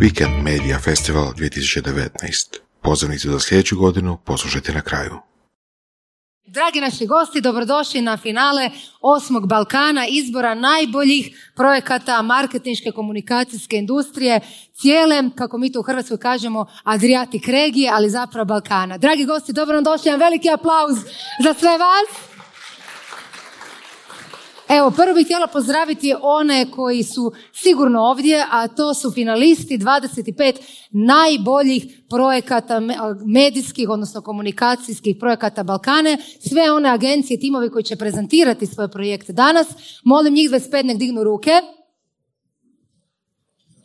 Weekend Media Festival 2019. Pozivnicu za sljedeću godinu poslušajte na kraju. Dragi naši gosti, dobrodošli na finale osmog Balkana, izbora najboljih projekata marketinške komunikacijske industrije, cijele, kako mi to u Hrvatskoj kažemo, Adriatic regije, ali zapravo Balkana. Dragi gosti, dobro došli, jedan veliki aplauz za sve vas. Evo, prvo bih htjela pozdraviti one koji su sigurno ovdje, a to su finalisti 25 najboljih projekata medijskih, odnosno komunikacijskih projekata Balkane. Sve one agencije, timovi koji će prezentirati svoje projekte danas. Molim njih 25 nek dignu ruke.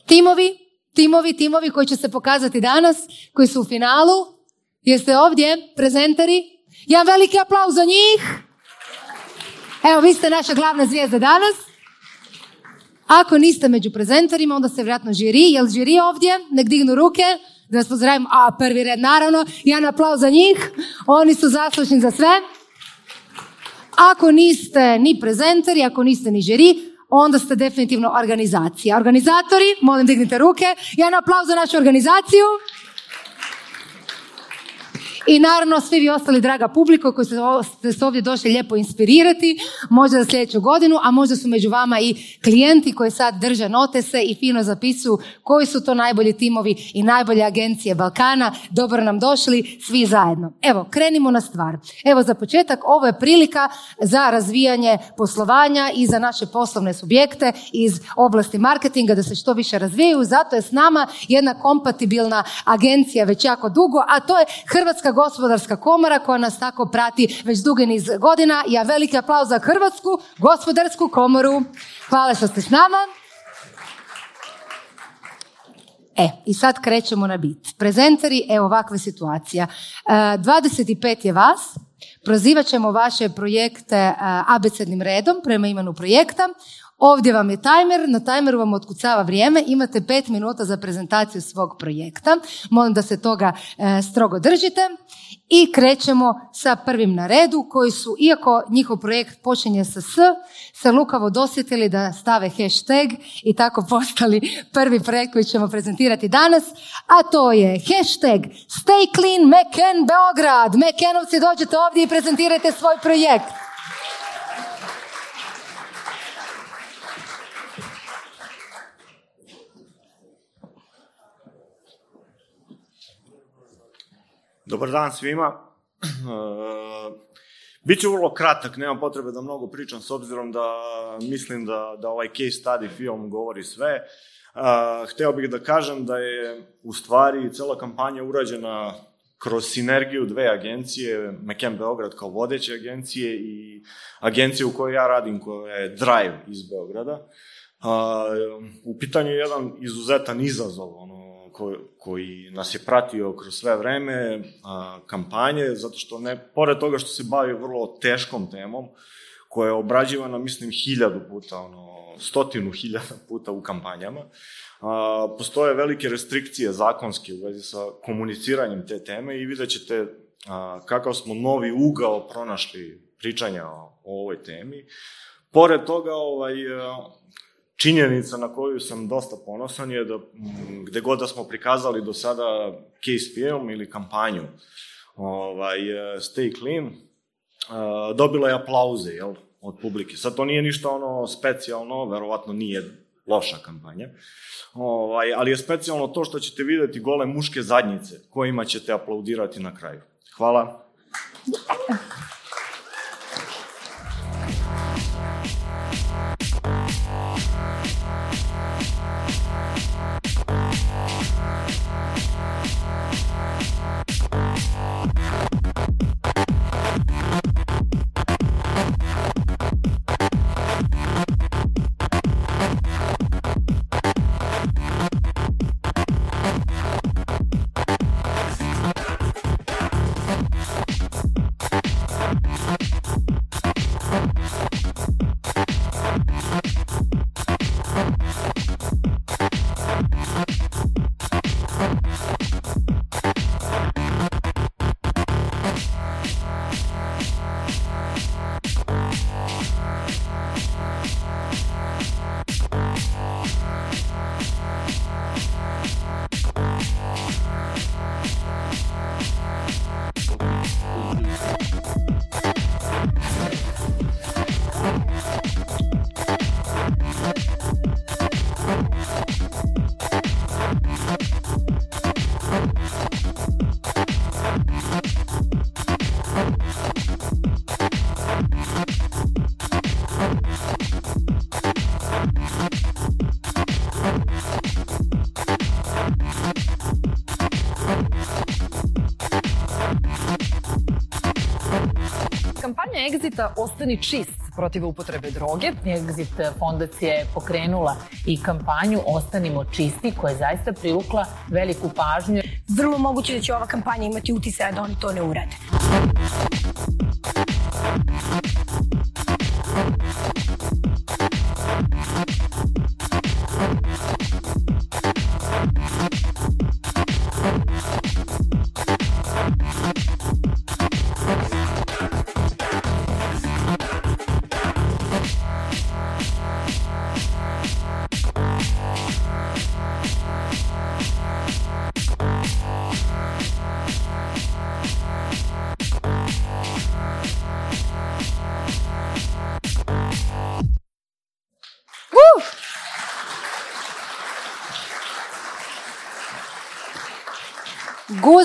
Timovi, timovi, timovi koji će se pokazati danas, koji su u finalu. Jeste ovdje, prezenteri? Jedan veliki aplauz za njih. Evo, vi ste naša glavna zvijezda danas. Ako niste među prezenterima, onda ste vjerojatno žiri. Jel žiri ovdje? Nek dignu ruke. Da vas pozdravim. A, prvi red, naravno. Jedan aplauz za njih. Oni su zaslužni za sve. Ako niste ni prezenteri, ako niste ni žiri, onda ste definitivno organizacija. Organizatori, molim dignite ruke. Jedan aplauz za našu organizaciju. I naravno svi vi ostali draga publiko koji ste se ovdje došli lijepo inspirirati, možda za sljedeću godinu, a možda su među vama i klijenti koji sad drže notese i fino zapisuju koji su to najbolji timovi i najbolje agencije Balkana. Dobro nam došli svi zajedno. Evo, krenimo na stvar. Evo za početak, ovo je prilika za razvijanje poslovanja i za naše poslovne subjekte iz oblasti marketinga da se što više razvijaju. Zato je s nama jedna kompatibilna agencija već jako dugo, a to je Hrvatska gospodarska komora koja nas tako prati već dugi niz godina. Ja veliki aplauz za Hrvatsku gospodarsku komoru. Hvala što ste s nama. E, i sad krećemo na bit. Prezenteri, evo ovakva situacija. 25 e, je vas, prozivat ćemo vaše projekte e, abecednim redom prema imenu projekta. Ovdje vam je tajmer, na tajmeru vam otkucava vrijeme, imate pet minuta za prezentaciju svog projekta. Molim da se toga e, strogo držite. I krećemo sa prvim na redu koji su, iako njihov projekt počinje sa S, se lukavo dosjetili da stave hashtag i tako postali prvi projekt koji ćemo prezentirati danas, a to je hashtag Stay Clean Beograd. McCannovci dođete ovdje i prezentirajte svoj projekt. Dobar dan svima. Biću vrlo kratak, nemam potrebe da mnogo pričam s obzirom da mislim da, da ovaj case study film govori sve. Htio bih da kažem da je u stvari cela kampanja urađena kroz sinergiju dve agencije, McCann Beograd kao vodeće agencije i agencije u kojoj ja radim koja je Drive iz Beograda. U pitanju je jedan izuzetan izazov, ono, koji nas je pratio kroz sve vreme kampanje, zato što ne, pored toga što se bavi vrlo teškom temom, koja je obrađivana, mislim, hiljadu puta, ono, stotinu hiljada puta u kampanjama, postoje velike restrikcije zakonske u vezi sa komuniciranjem te teme i vidjet ćete kakav smo novi ugao pronašli pričanja o, o ovoj temi. Pored toga, ovaj, činjenica na koju sam dosta ponosan je da gde god da smo prikazali do sada case film ili kampanju ovaj, e, Stay Clean, e, dobila je aplauze jel, od publike. Sad to nije ništa ono specijalno, verovatno nije loša kampanja, ovaj, ali je specijalno to što ćete vidjeti gole muške zadnjice kojima ćete aplaudirati na kraju. Hvala. Exita Ostani čist protiv upotrebe droge. Exit fondacija je pokrenula i kampanju Ostanimo čisti koja je zaista privukla veliku pažnju. Vrlo moguće da će ova kampanja imati uticaja da oni to ne urade.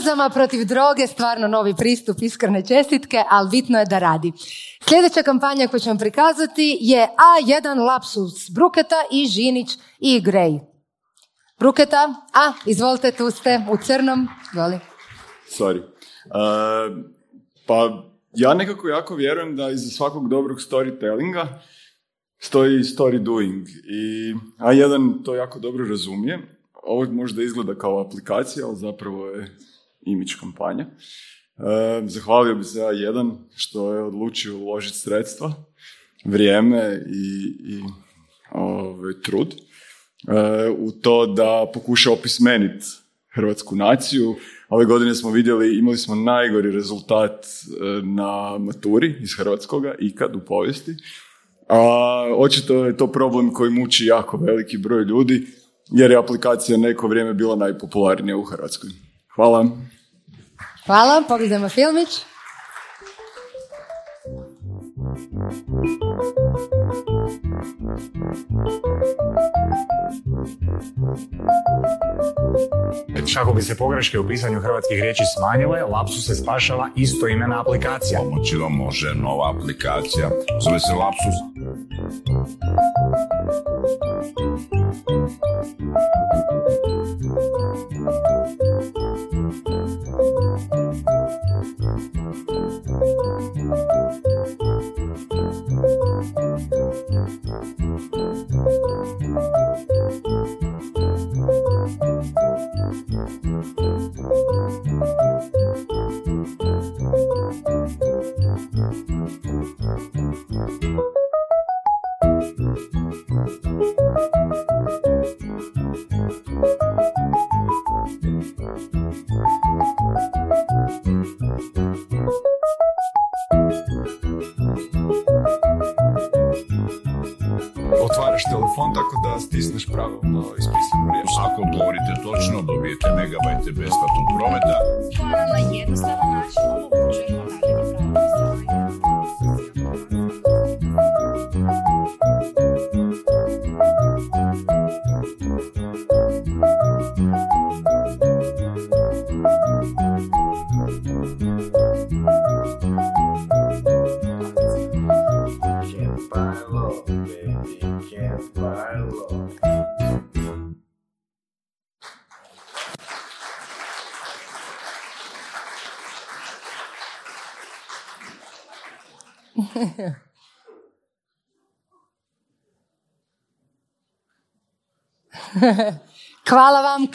Guzama protiv droge, stvarno novi pristup, iskrene čestitke, ali bitno je da radi. Sljedeća kampanja koju ćemo prikazati je A1 Lapsus Bruketa i Žinić i Grej. Bruketa, a, izvolite, tu ste, u crnom, voli. Sorry. Uh, pa ja nekako jako vjerujem da iza svakog dobrog storytellinga stoji story doing i A1 to jako dobro razumije ovo možda izgleda kao aplikacija, ali zapravo je imidž kampanja. E, zahvalio bi se jedan što je odlučio uložiti sredstva, vrijeme i, i ovaj, trud e, u to da pokuša opismeniti hrvatsku naciju. Ove godine smo vidjeli, imali smo najgori rezultat e, na maturi iz hrvatskoga ikad u povijesti. A očito je to problem koji muči jako veliki broj ljudi jer je aplikacija neko vrijeme bila najpopularnija u Hrvatskoj. Hvala. Hvala, pogledajmo filmić. Kako bi se pogreške u pisanju hrvatskih riječi smanjile, Lapsu se spašava isto imena aplikacija. Pomoći vam može nova aplikacija, zove se Lapsus.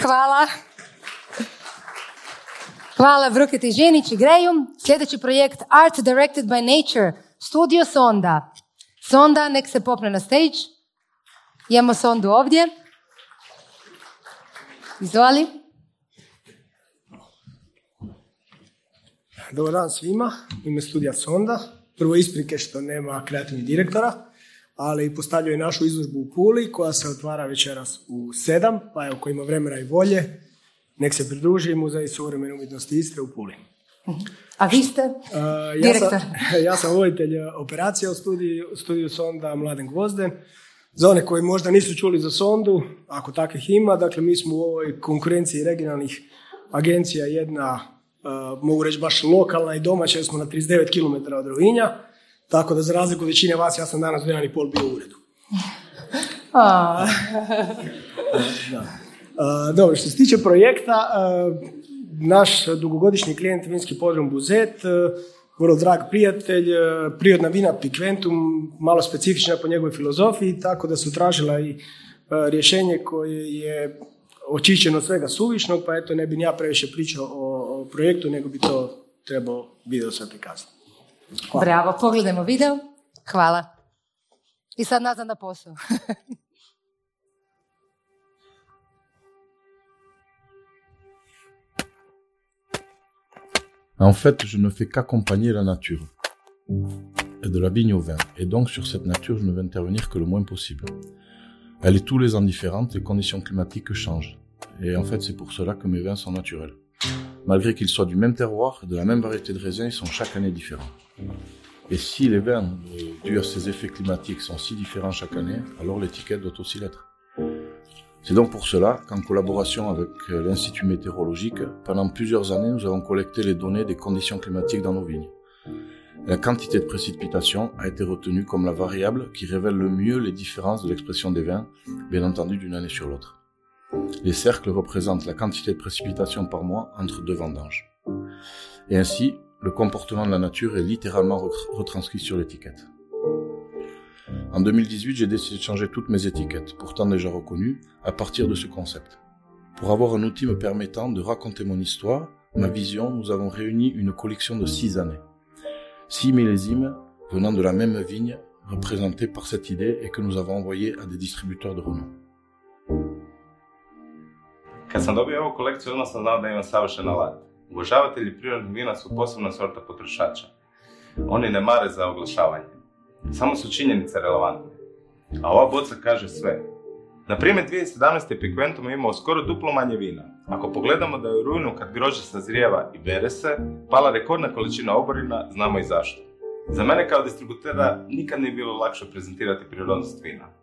Hvala hvala. Bruketi Ženić i Greju. Sljedeći projekt Art Directed by Nature, Studio Sonda. Sonda, nek se popne na stage. Imamo Sondu ovdje. Izvoli. Dobar dan svima, ime studija Sonda. Prvo isprike što nema kreativnih direktora, ali postavljaju našu izložbu u Puli koja se otvara večeras u sedam, pa evo ko ima vremena i volje, nek se pridruži Muzej suvremene umjetnosti Istre u Puli. A vi ste Uh, ja, direktor. sam, ja sam voditelj uh, operacija u studiju, studiju Sonda Mladen Gvozden. Za one koji možda nisu čuli za Sondu, ako takvih ima, dakle mi smo u ovoj konkurenciji regionalnih agencija jedna, uh, mogu reći baš lokalna i domaća, jer smo na 39 km od Rovinja, tako da za razliku većine vas, ja sam danas jedan i pol bio u uredu. A, Da. Uh, dobro, što se tiče projekta, naš dugogodišnji klijent Vinski podrum Buzet vrlo drag prijatelj, prirodna vina Pigventum, malo specifična po njegovoj filozofiji, tako da su tražila i rješenje koje je očišćeno od svega suvišnog, pa eto ne bi ja previše pričao o, o projektu, nego bi to trebao video sve prikazati. Hvala. Bravo, pogledajmo video. Hvala. I sad nazad na posao. En fait, je ne fais qu'accompagner la nature, et de la vigne au vin, et donc sur cette nature, je ne vais intervenir que le moins possible. Elle est tous les ans différente, les conditions climatiques changent, et en fait, c'est pour cela que mes vins sont naturels. Malgré qu'ils soient du même terroir, de la même variété de raisins, ils sont chaque année différents. Et si les vins, euh, dus à ces effets climatiques, sont si différents chaque année, alors l'étiquette doit aussi l'être. C'est donc pour cela qu'en collaboration avec euh, l'Institut météorologique, pendant plusieurs années, nous avons collecté les données des conditions climatiques dans nos vignes. La quantité de précipitation a été retenue comme la variable qui révèle le mieux les différences de l'expression des vins, bien entendu d'une année sur l'autre. Les cercles représentent la quantité de précipitation par mois entre deux vendanges. Et ainsi, le comportement de la nature est littéralement re- retranscrit sur l'étiquette. En 2018, j'ai décidé de changer toutes mes étiquettes, pourtant déjà reconnues, à partir de ce concept. Pour avoir un outil me permettant de raconter mon histoire, ma vision, nous avons réuni une collection de six années. Six millésimes venant de la même vigne, représentés par cette idée et que nous avons envoyé à des distributeurs de renom. Kad sam dobio ovu kolekciju, odmah sam znao da imam savršen alat. Obožavatelji prirodnih vina su posebna sorta potrošača. Oni ne mare za oglašavanje. Samo su činjenice relevantne. A ova boca kaže sve. Na primjer, 2017. Pigmentum je imao skoro duplo manje vina. Ako pogledamo da je u rujnu kad grožđe sazrijeva i bere se, pala rekordna količina oborina, znamo i zašto. Za mene kao distributera nikad nije bilo lakše prezentirati prirodnost vina.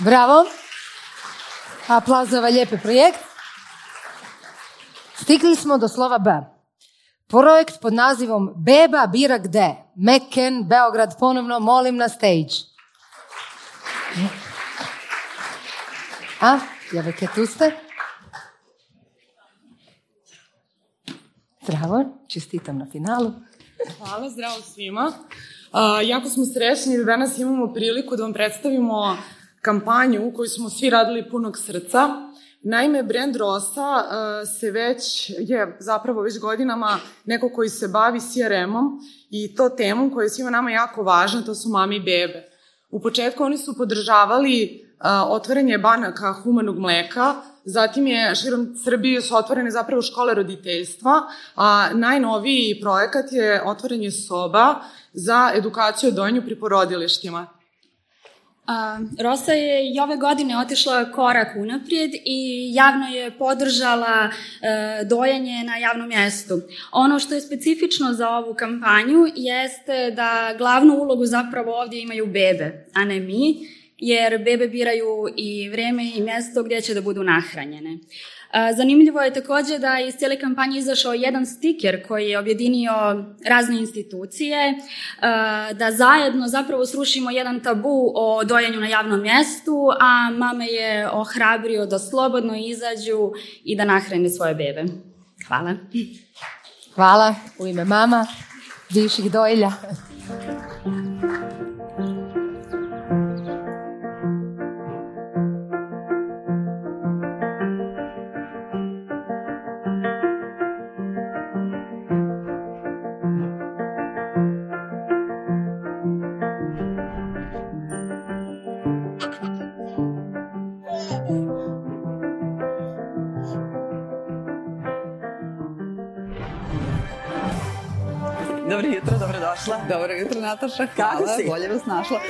Bravo. Aplauz za ovaj lijepi projekt. Stigli smo do slova B. Projekt pod nazivom Beba bira gde? Meken, Beograd, ponovno molim na stage. A, djevojke, tu ste? Zdravo, čestitam na finalu. Hvala, zdravo svima. Jako smo srećni da danas imamo priliku da vam predstavimo kampanju koju smo svi radili punog srca. Naime, brand Rosa a, se već, je zapravo već godinama neko koji se bavi CRM-om i to temom koja je svima nama jako važna, to su mame i bebe. U početku oni su podržavali a, otvaranje banaka humanog mleka, zatim je širom Srbije su otvorene zapravo škole roditeljstva, a najnoviji projekat je otvaranje soba za edukaciju o dojenju pri porodilištima. Rosa je i ove godine otišla korak unaprijed i javno je podržala e, dojenje na javnom mjestu. Ono što je specifično za ovu kampanju jeste da glavnu ulogu zapravo ovdje imaju bebe, a ne mi, jer bebe biraju i vrijeme i mjesto gdje će da budu nahranjene. Zanimljivo je također da je iz cijele kampanje izašao jedan stiker koji je objedinio razne institucije, da zajedno zapravo srušimo jedan tabu o dojenju na javnom mjestu, a mame je ohrabrio da slobodno izađu i da nahrane svoje bebe. Hvala. Hvala u ime mama, bivših dojilja. Jutro, Nataša. Kako Hvala, si? bolje vas našla.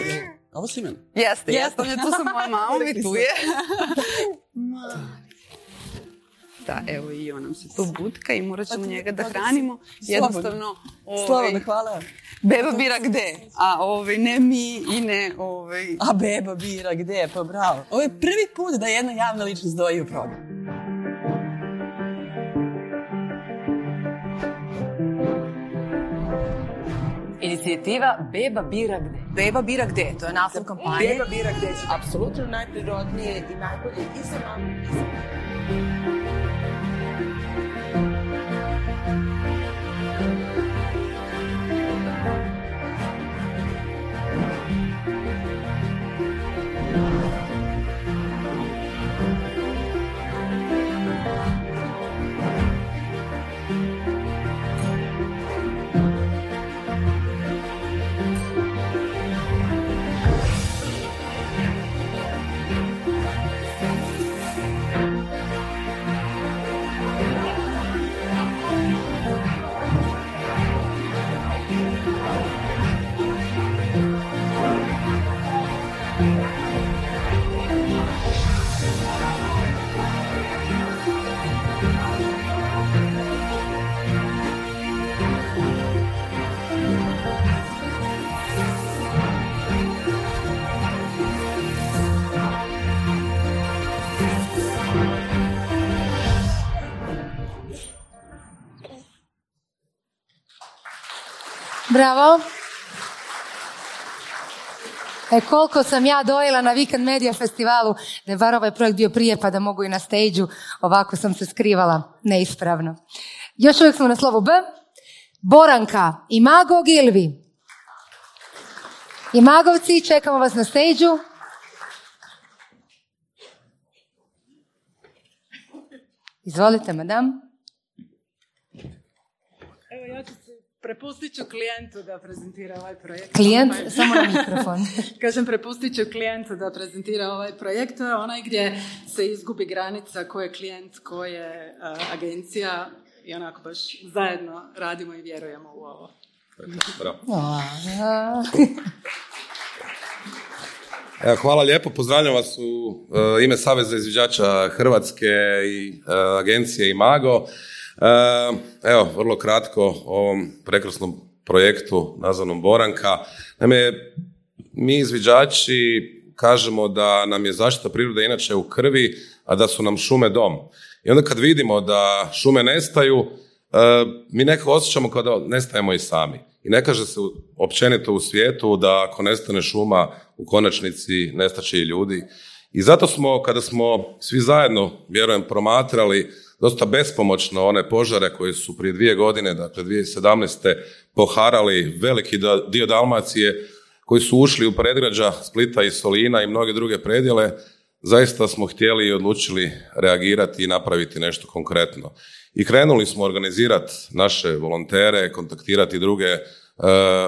Ovo si meni? Jeste, Jeste, jeste. tu sam moja mama i tu je. Da, evo i on nam se tu butka i morat ćemo njega da hranimo. Jednostavno, ovaj, Slobodno, hvala. Beba bira gde, a ovaj, ne mi i ne ovaj... A beba bira gde, pa bravo. Ovo je prvi put da jedna javna ličnost doji u program. Inicijativa Beba bira gde. Beba bira gde, to je naslov kampanje. Beba bira gde će Apsolutno najprirodnije i najbolje i za mamu i za Bravo. E koliko sam ja dojela na Weekend Media festivalu, da je bar ovaj projekt bio prije pa da mogu i na stage ovako sam se skrivala neispravno. Još uvijek smo na slovu B. Boranka, Imago Gilvi. Imagovci, čekamo vas na stage Izvolite, madam. Evo ja ću se, prepustit ću klijentu da prezentira ovaj projekt. Klijent, samo na mikrofon. Kažem, prepustit ću klijentu da prezentira ovaj projekt. To je onaj gdje se izgubi granica ko je klijent, ko je uh, agencija i onako baš zajedno radimo i vjerujemo u ovo. Evo, hvala lijepo, pozdravljam vas u e, ime Saveza izviđača Hrvatske i e, agencije Imago. E, evo, vrlo kratko o ovom prekrasnom projektu nazvanom Boranka. Naime, mi izviđači kažemo da nam je zaštita prirode inače u krvi, a da su nam šume dom. I onda kad vidimo da šume nestaju, mi nekako osjećamo kao da nestajemo i sami. I ne kaže se općenito u svijetu da ako nestane šuma u konačnici nestaće i ljudi. I zato smo, kada smo svi zajedno, vjerujem, promatrali dosta bespomoćno one požare koje su prije dvije godine, dakle 2017. poharali veliki dio Dalmacije, koji su ušli u predgrađa Splita i Solina i mnoge druge predjele, zaista smo htjeli i odlučili reagirati i napraviti nešto konkretno. I krenuli smo organizirati naše volontere, kontaktirati druge uh,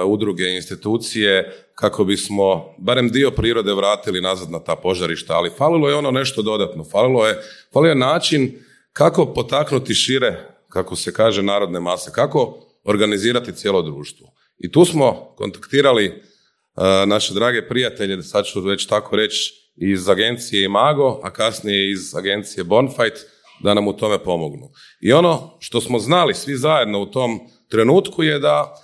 udruge i institucije kako bismo barem dio prirode vratili nazad na ta požarišta, ali falilo je ono nešto dodatno. Falilo je, falio je način kako potaknuti šire, kako se kaže, narodne mase, kako organizirati cijelo društvo. I tu smo kontaktirali uh, naše drage prijatelje, sad ću već tako reći, iz agencije Imago, a kasnije iz agencije Bonfight, da nam u tome pomognu. I ono što smo znali svi zajedno u tom trenutku je da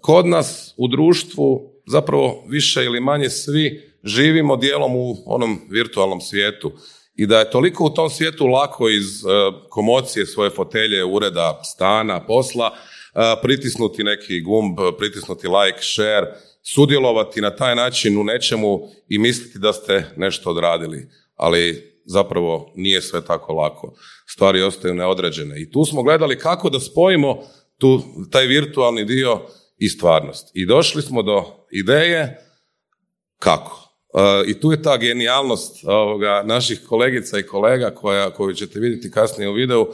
kod nas u društvu zapravo više ili manje svi živimo dijelom u onom virtualnom svijetu i da je toliko u tom svijetu lako iz e, komocije svoje fotelje, ureda, stana, posla, e, pritisnuti neki gumb, pritisnuti like, share, sudjelovati na taj način u nečemu i misliti da ste nešto odradili. Ali zapravo nije sve tako lako. Stvari ostaju neodređene. I tu smo gledali kako da spojimo tu, taj virtualni dio i stvarnost. I došli smo do ideje kako. I tu je ta genijalnost ovoga, naših kolegica i kolega koja, koju ćete vidjeti kasnije u videu.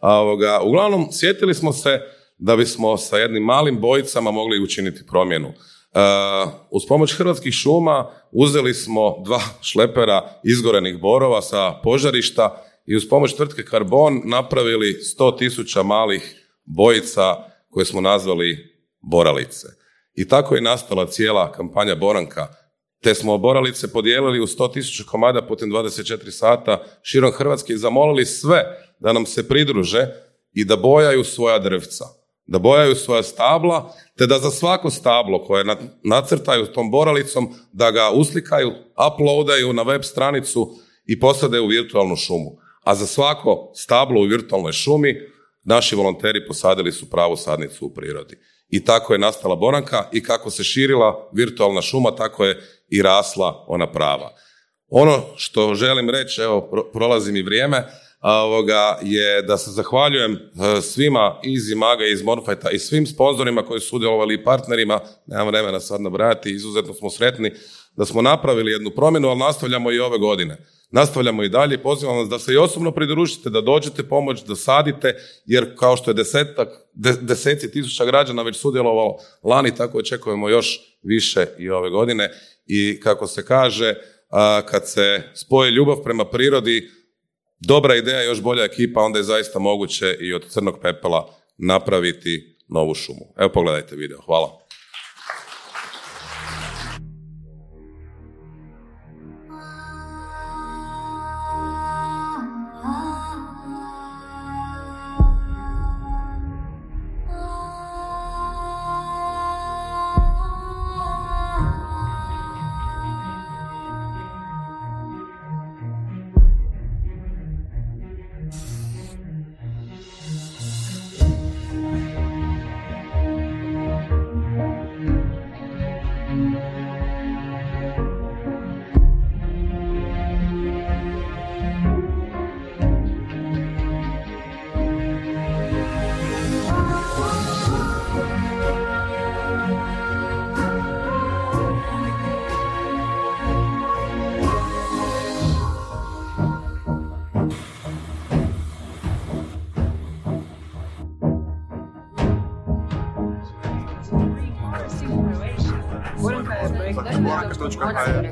Ovoga, uglavnom, sjetili smo se da bismo sa jednim malim bojicama mogli učiniti promjenu. Uh, uz pomoć Hrvatskih šuma uzeli smo dva šlepera izgorenih borova sa požarišta i uz pomoć tvrtke Karbon napravili 100.000 malih bojica koje smo nazvali boralice. I tako je nastala cijela kampanja Boranka. Te smo boralice podijelili u 100.000 komada putem 24 sata širom Hrvatske i zamolili sve da nam se pridruže i da bojaju svoja drvca da bojaju svoja stabla, te da za svako stablo koje nacrtaju tom boralicom, da ga uslikaju, uploadaju na web stranicu i posade u virtualnu šumu. A za svako stablo u virtualnoj šumi naši volonteri posadili su pravu sadnicu u prirodi. I tako je nastala Bonanka i kako se širila virtualna šuma, tako je i rasla ona prava. Ono što želim reći, evo pro- prolazi mi vrijeme, ovoga, je da se zahvaljujem e, svima iz Imaga, iz Morfajta i svim sponzorima koji su sudjelovali i partnerima, nemam vremena sad nabrajati, izuzetno smo sretni da smo napravili jednu promjenu, ali nastavljamo i ove godine. Nastavljamo i dalje i pozivam vas da se i osobno pridružite, da dođete pomoć, da sadite, jer kao što je desetak, de- deseci tisuća građana već sudjelovalo lani, tako očekujemo još više i ove godine. I kako se kaže, kad se spoje ljubav prema prirodi, dobra ideja, još bolja ekipa, onda je zaista moguće i od crnog pepela napraviti novu šumu. Evo pogledajte video. Hvala. Oh.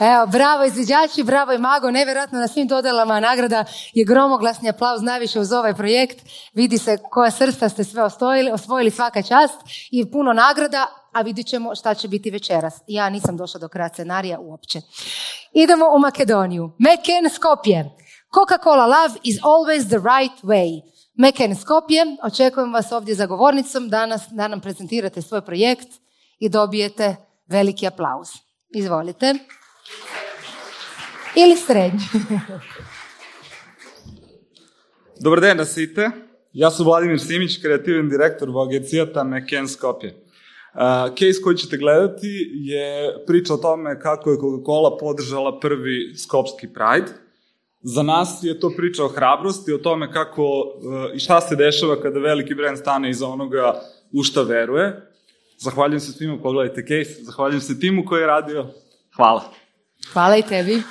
Evo, bravo izviđači, bravo i Mago, nevjerojatno na svim dodelama nagrada je gromoglasni aplauz najviše uz ovaj projekt. Vidi se koja srsta ste sve osvojili, osvojili svaka čast i puno nagrada, a vidit ćemo šta će biti večeras. Ja nisam došla do kraja scenarija uopće. Idemo u Makedoniju. Meken Skopje. Coca-Cola love is always the right way. Meken Skopje, očekujem vas ovdje za govornicom danas da nam prezentirate svoj projekt i dobijete veliki aplauz. Izvolite. Ili srednji. Dobar den, da site. Ja sam Vladimir Simić, kreativni direktor v agencijata McCann Skopje. Uh, case koji ćete gledati je priča o tome kako je Coca-Cola podržala prvi Skopski Pride. Za nas je to priča o hrabrosti, o tome kako uh, i šta se dešava kada veliki brand stane iza onoga u šta veruje. Zahvaljujem se svima, pogledajte case. Zahvaljujem se timu koji je radio. Hvala. Hvala i tebi.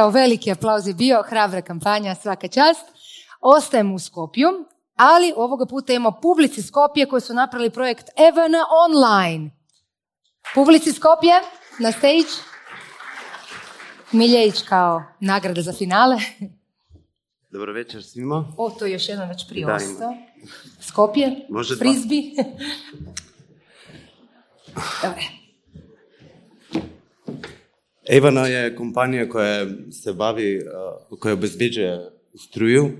Evo, veliki aplauz je bio, hrabra kampanja, svaka čast. Ostajemo u Skopju, ali ovoga puta imamo publici Skopje koji su napravili projekt Evana Online. Publici Skopje, na stage. Miljević kao nagrada za finale. Dobro večer svima. O, to je još jedan već prije ostao. Skopje, Može frisbee. Evana je kompanija koja se bavi, uh, koja obezbeđuje struju, uh,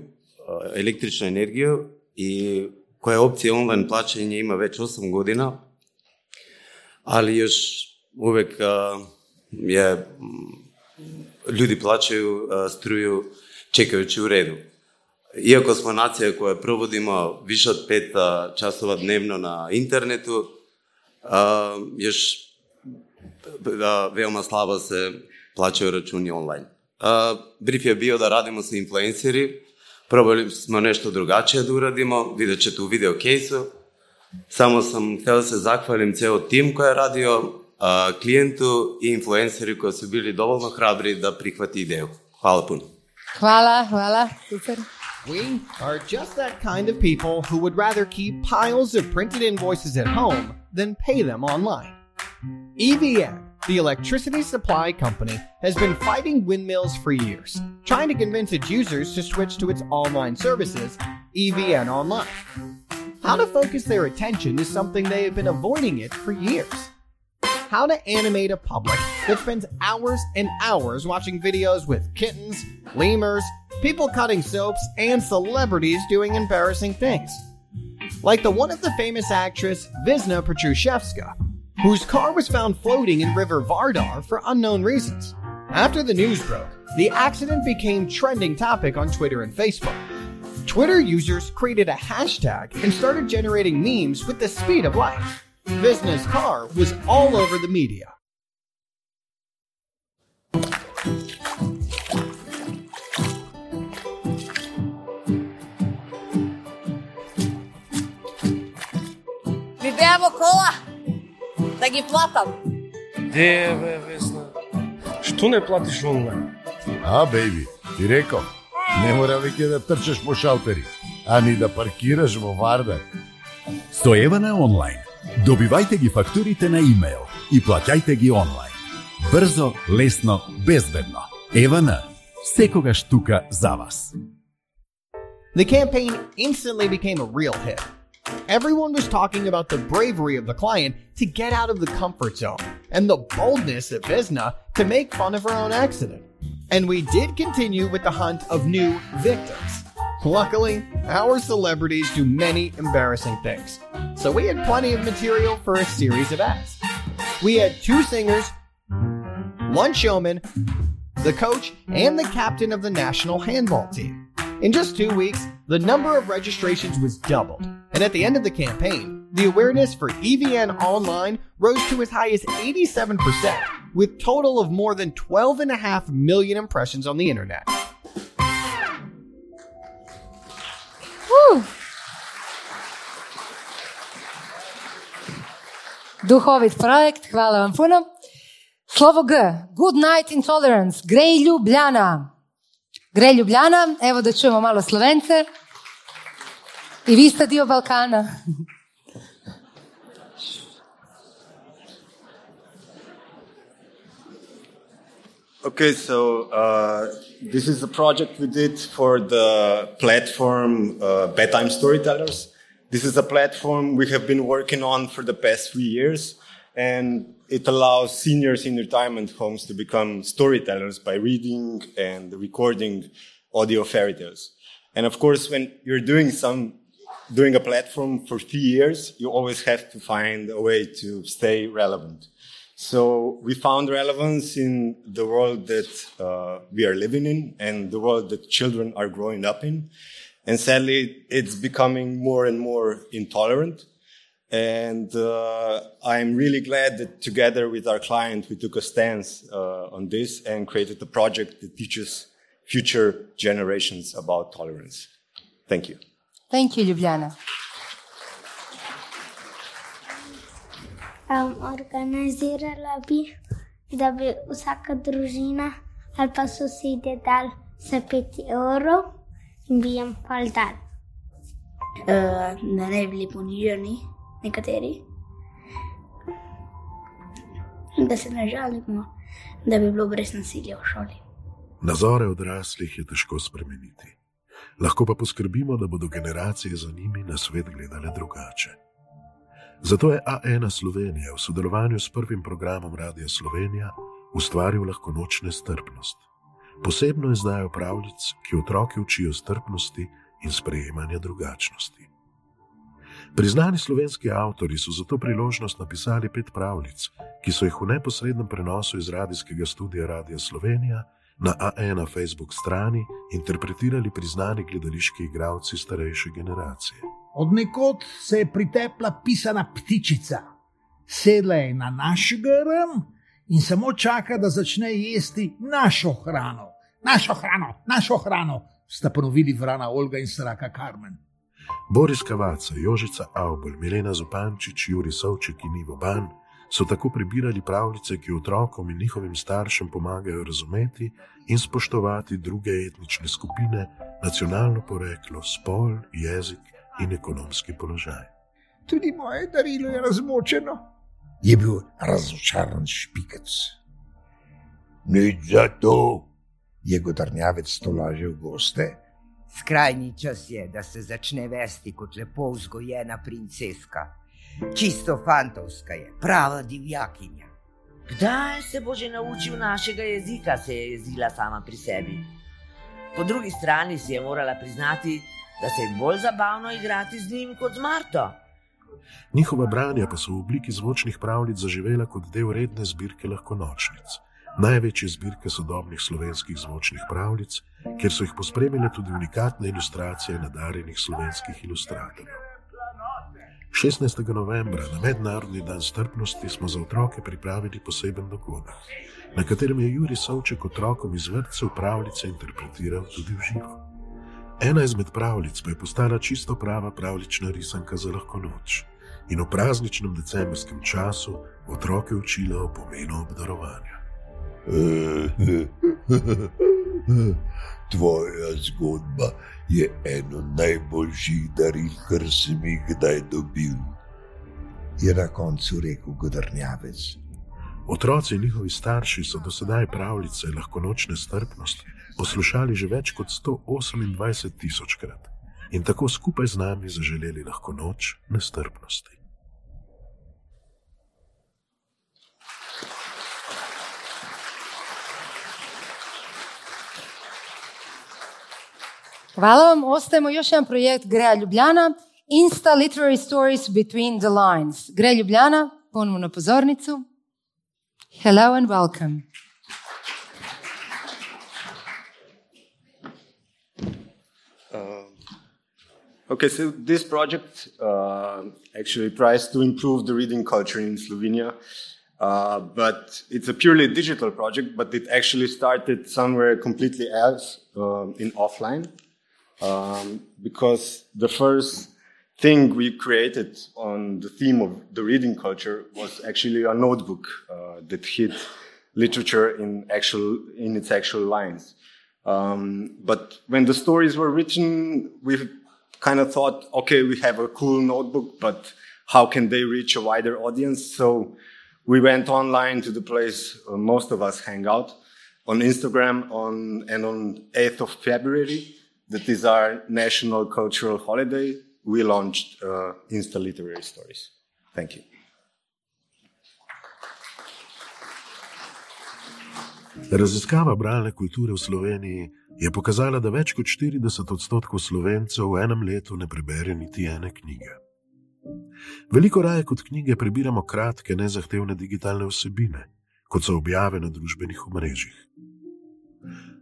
električnu energiju i koja opcija online plaćanja ima već 8 godina, ali još uvijek uh, je, mm, ljudi plaćaju struju čekajući u redu. Iako smo nacija koja provodimo više od pet časova dnevno na internetu, još veoma slabo se plaćaju računi online. Uh, brief je bio da radimo sa influenceri, probali smo nešto drugačije da uradimo, vidjet ćete u video case-u. Samo sam htio da se zahvalim ceo tim koji je radio, uh, klijentu i influenceri koji su bili dovoljno hrabri da prihvati ideju. Hvala puno. Hvala, hvala. Super. We are just that kind of people who would rather keep piles of printed invoices at home than pay them online. EVN, the electricity supply company, has been fighting windmills for years, trying to convince its users to switch to its online services, EVN Online. How to focus their attention is something they have been avoiding it for years. How to animate a public that spends hours and hours watching videos with kittens, lemurs, people cutting soaps, and celebrities doing embarrassing things. Like the one of the famous actress Visna Petrushevska, whose car was found floating in River Vardar for unknown reasons. After the news broke, the accident became trending topic on Twitter and Facebook. Twitter users created a hashtag and started generating memes with the speed of light. Visna's car was all over the media. Mi bevamo да ги платам. Деве, Весна. Што не платиш онлайн? А, бейби, ти реков, не мора веќе да трчаш по шалтери, а ни да паркираш во варда. Со Евана онлайн. Добивајте ги фактурите на имејл и плаќајте ги онлайн. Брзо, лесно, безбедно. Евана, секогаш тука за вас. The campaign instantly became a real hit. Everyone was talking about the bravery of the client to get out of the comfort zone and the boldness of Visna to make fun of her own accident. And we did continue with the hunt of new victims. Luckily, our celebrities do many embarrassing things, so we had plenty of material for a series of ads. We had two singers, one showman, the coach, and the captain of the national handball team. In just two weeks, the number of registrations was doubled, and at the end of the campaign, the awareness for EVN Online rose to as high as 87%, with total of more than 12.5 million impressions on the internet. Uh. Duhovit projekt, hvala vam puno. Slovo G, Good Night Intolerance, Grej Ljubljana. Grej Ljubljana, evo da čujemo malo Slovence. I vi ste dio Balkana. Okay, so uh, this is a project we did for the platform uh, Bedtime Storytellers. This is a platform we have been working on for the past three years, and it allows seniors in retirement homes to become storytellers by reading and recording audio fairy tales. And of course, when you're doing some doing a platform for three years, you always have to find a way to stay relevant. So we found relevance in the world that uh, we are living in and the world that children are growing up in. And sadly, it's becoming more and more intolerant. And uh, I'm really glad that together with our client, we took a stance uh, on this and created a project that teaches future generations about tolerance. Thank you. Thank you, Ljubljana. Um, organizirala bi, da bi vsaka družina ali pa sosedje dal za 5 evrov in bi jim pol dal. Uh, da ne bi bili ponižani nekateri, da se ne žalimo, da bi bilo brez nasilja v šoli. Nazore odraslih je težko spremeniti. Lahko pa poskrbimo, da bodo generacije za njimi na svet gledale drugače. Zato je A1 Slovenija v sodelovanju s prvim programom Radia Slovenija ustvaril lahko nočne strpnost. Posebno izdajo pravljic, ki otroke učijo strpnosti in sprejemanja drugačnosti. Priznani slovenski avtori so za to priložnost napisali pet pravljic, ki so jih v neposrednem prenosu iz radijskega studia Radia Slovenija na A1 Facebook strani interpretirali priznani gledališki igralci starejše generacije. Od nekod se je pritepla pisana ptičica, sedla je na naš grm in samo čaka, da začne jesti našo hrano. Našo hrano, našo hrano, sta ponovili vrana Olga in Sraka Karmen. Boris Kavaca, Jožica Avbel, Milena Zupančič, Juri Sovček in Ivo Ban so tako prebirali pravljice, ki otrokom in njihovim staršem pomagajo razumeti in spoštovati druge etnične skupine, nacionalno poreklo, spol, jezik in ekonomski položaj. Tudi moje darilo je razmočeno. Je bil razočaran špikec. Nič za to, je godrnjavec tolažil goste. Skrajni čas je, da se začne vesti kot lepo vzgojena princeska. Čisto fantovska je, prava divjakinja. Kdaj se bo že naučil našega jezika, se je jezila sama pri sebi. Po drugi strani si je morala priznati, da se je bolj zabavno igrati z njim kot z Marto. Njihova branja pa so v obliki zvočnih pravljic zaživela kot del redne zbirke lahko nočnic, največje zbirke sodobnih slovenskih zvočnih pravljic, kjer so jih pospremile tudi unikatne ilustracije nadarjenih slovenskih ilustratorjev. 16. novembra, na Mednarodni dan strpnosti, smo za otroke pripravili poseben dogodek, na katerem je Juri Sovček otrokom iz vrtcev pravljice interpretiral tudi v živo. Ena izmed pravljic pa je postala čisto prava pravlična risanka za lahko noč in v prazničnem decembrskem času otroke učila o pomenu obdarovanja. Tvoja zgodba je eno najboljših daril, kar sem jih kdaj dobil, je na koncu rekel Godrnjavec. Otroci in njihovi starši so do sedaj pravljice lahko nočne strpnosti poslušali že več kot 128 tisočkrat in tako skupaj z nami zaželeli lahko noč nestrpnosti. Hvala vam. Ostajemo još jedan projekt Greja Ljubljana. Insta Literary Stories Between the Lines. Grej Ljubljana, ponovno na pozornicu. Hello and welcome. Okay, so this project uh, actually tries to improve the reading culture in Slovenia, uh, but it's a purely digital project. But it actually started somewhere completely else uh, in offline, um, because the first thing we created on the theme of the reading culture was actually a notebook uh, that hid literature in actual in its actual lines. Um, but when the stories were written, we kind of thought, okay, we have a cool notebook, but how can they reach a wider audience? So we went online to the place most of us hang out on Instagram on, and on 8th of February, that is our national cultural holiday, we launched uh, Insta Literary Stories. Thank you. Raziskava bralne kulture v Sloveniji je pokazala, da več kot 40 odstotkov slovencev v enem letu ne prebere niti ene knjige. Veliko raje kot knjige prebiramo kratke, nezahtevne digitalne vsebine, kot so objave na družbenih omrežjih.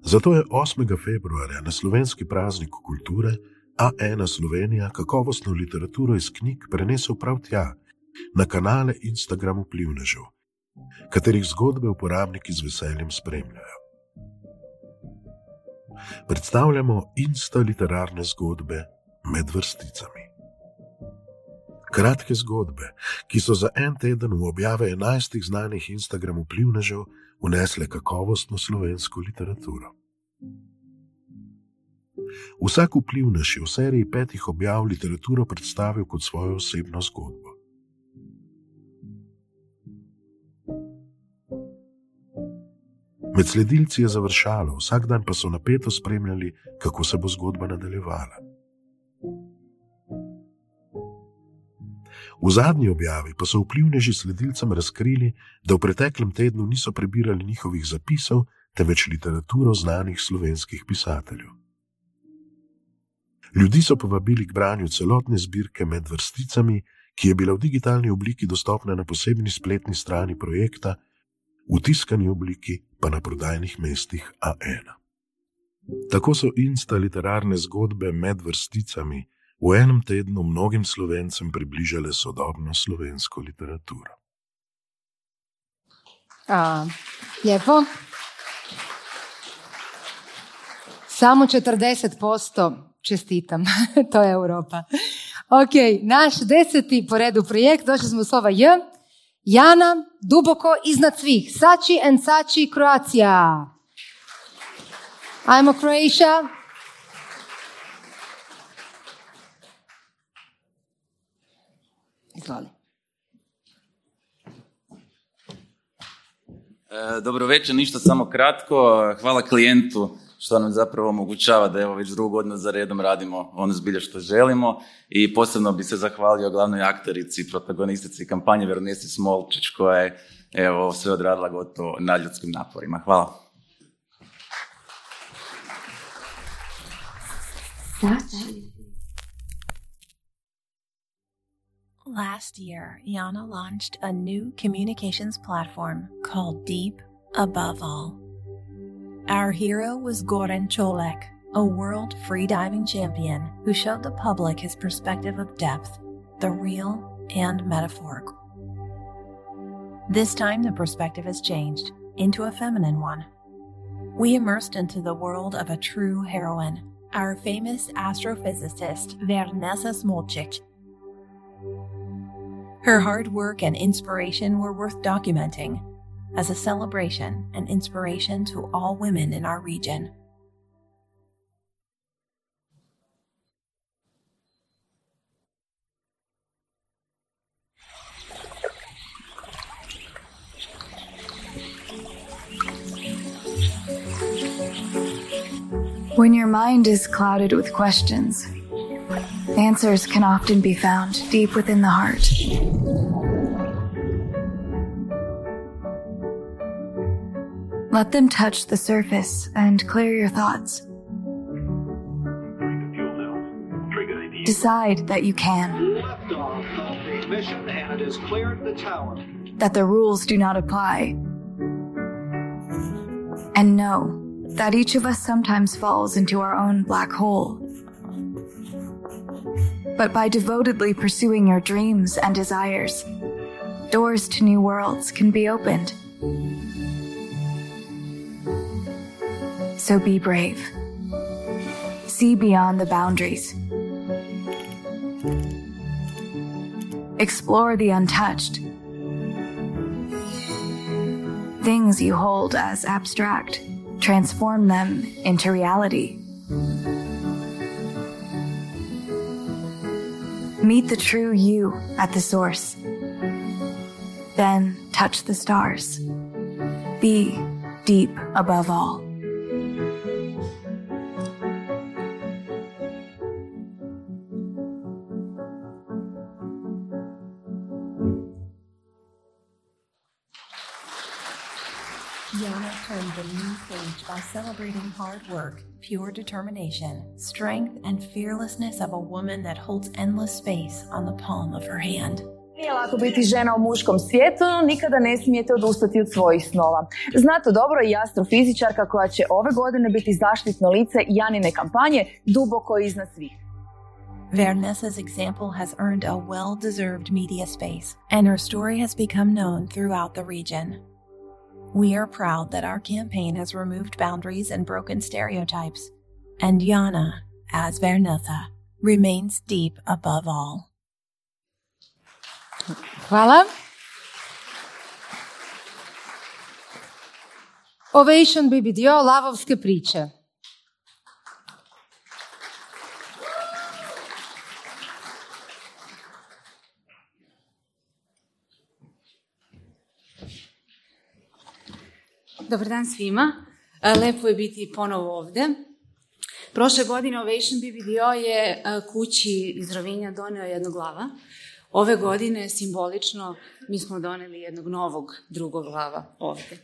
Zato je 8. februarja na slovenski praznik kulture A1 Slovenija kakovostno literaturo iz knjig prenesel prav tja, na kanale Instagram vplivnežev, katerih zgodbe uporabniki z veseljem spremljajo. Predstavljamo insta literarne zgodbe med vrsticami. Kratke zgodbe, ki so za en teden v objave enajstih znanih Instagram vplivnežev unesle kakovostno slovensko literaturo. Vsak vplivnež je v seriji petih objav literaturo predstavil kot svojo osebno zgodbo. Med sledilci je završalo, vsak dan pa so napeto spremljali, kako se bo zgodba nadaljevala. V zadnji objavi pa so vplivneži sledilcem razkrili, da v preteklem tednu niso prebirali njihovih zapisov, temveč literaturo znanih slovenskih pisateljev. Ljudi so povabili k branju celotne zbirke med vrsticami, ki je bila v digitalni obliki dostopna na posebni spletni strani projekta, v tiskani obliki pa na prodajnih mestih A1. Tako so insta literarne zgodbe med vrsticami v enem tednu mnogim slovencem približale sodobno slovensko literaturo. A, lijepo. Samo 40% čestitam, to je Europa. Ok, naš deseti po redu projekt, došli smo slova J. Jana, duboko iznad svih. Sači and Sači, Croatia. Ajmo Croatia. Izvoli. E, Dobro večer, ništa samo kratko. Hvala klijentu što nam zapravo omogućava da evo već drugu godinu za redom radimo ono zbilje što želimo i posebno bi se zahvalio glavnoj aktorici, protagonistici kampanje Veronesi Smolčić koja je evo sve odradila gotovo nadljudskim naporima. Hvala. Last year, Yana launched a new communications platform called Deep Above All. Our hero was Goran Cholek, a world freediving champion who showed the public his perspective of depth, the real and metaphorical. This time, the perspective has changed into a feminine one. We immersed into the world of a true heroine, our famous astrophysicist Vernesa Smolcic. Her hard work and inspiration were worth documenting as a celebration and inspiration to all women in our region. When your mind is clouded with questions, answers can often be found deep within the heart. Let them touch the surface and clear your thoughts. Decide that you can, that the rules do not apply. And know that each of us sometimes falls into our own black hole. But by devotedly pursuing your dreams and desires, doors to new worlds can be opened. So be brave. See beyond the boundaries. Explore the untouched. Things you hold as abstract, transform them into reality. Meet the true you at the source. Then touch the stars. Be deep above all. Page by celebrating hard work, pure determination, strength, and fearlessness of a woman that holds endless space on the palm of her hand. Nije lako biti žena u muškom svijetu, nikada ne smijete odustati od svojih snova. Znate dobro i astrofizičarka koja će ove godine biti zaštitno lice Janine kampanje duboko iznad svih. Vernessa's example has earned a well deserved media space, and her story has become known throughout the region. We are proud that our campaign has removed boundaries and broken stereotypes, and Yana, as Vernetha, remains deep above all. Hvala. Ovation BBDO, lavovske priče. Dobar dan svima. E, Lepo je biti ponovo ovde. Prošle godine Ovation BBDO je e, kući iz Rovinja doneo jednog glava. Ove godine, simbolično, mi smo doneli jednog novog drugog glava ovde.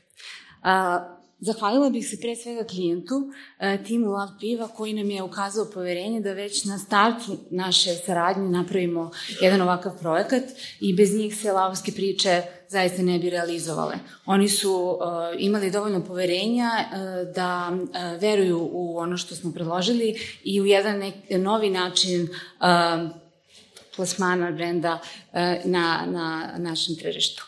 Zahvalila bih se pre svega klijentu, e, timu Lav Piva, koji nam je ukazao poverenje da već na startu naše saradnje napravimo jedan ovakav projekat i bez njih se lavovske priče zaista ne bi realizovale. Oni su e, imali dovoljno poverenja e, da veruju u ono što smo predložili i u jedan novi način plasmana brenda na, na našem tržištu.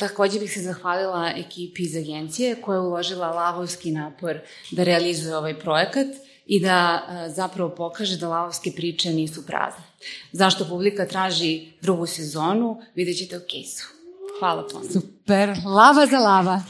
Takođe bih se zahvalila ekipi iz agencije koja je uložila lavovski napor da realizuje ovaj projekat i da e, zapravo pokaže da lavovske priče nisu prazne. Zašto publika traži drugu sezonu, vidjet ćete u kejsu. Hvala puno. Super, lava za lava.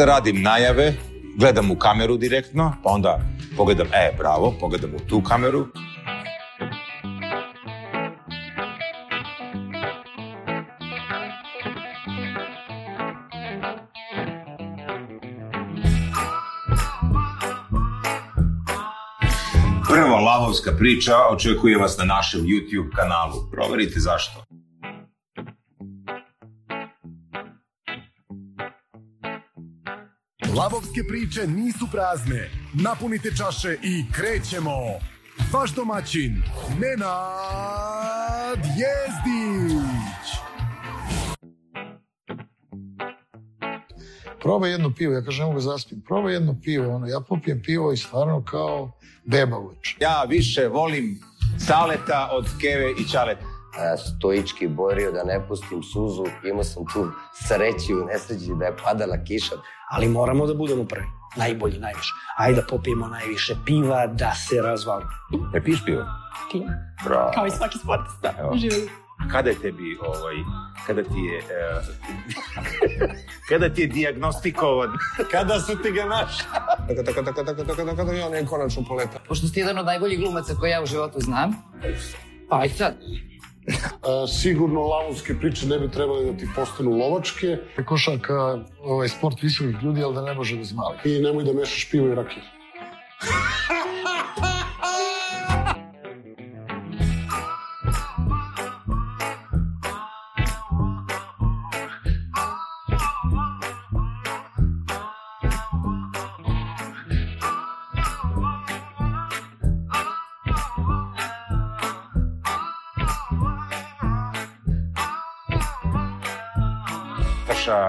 Da radim najave, gledam u kameru direktno, pa onda pogledam, e, bravo, pogledam u tu kameru. Prva lavovska priča očekuje vas na našem YouTube kanalu. Proverite zašto. Lavovske priče nisu prazne. Napunite čaše i krećemo. Vaš domaćin, Nenad Jezdić. probaj jedno pivo, ja kažem, ne mogu zaspim, probaj jedno pivo, ono, ja popijem pivo i stvarno kao beba. Ja više volim saleta od keve i čaleta. Stoički borio da ne pustim suzu. Imao sam tu sreći u nesreći da je padala kiša. ali moramo da budemo prvi. Najbolji, najviše. Ajde da popijemo najviše piva, da se razvali. Ne piješ pivo? Pijem. Bravo. Kao i svaki sportista. Evo. Živjeli. Kada je tebi, ovaj, kada ti je, e, kada ti je diagnostikovan? kada su ti ga našli? Tako, tako, tako, tako, tako, tako, tako, i on je konačno poleta. Pošto si jedan od najboljih glumaca koje ja u životu znam, pa aj sad. A, sigurno lavovske priče ne bi trebali da ti postanu lovačke. Košarka, ovaj, sport visokih ljudi, ali da ne može bez malih. I nemoj da mešaš pivo i rakiju.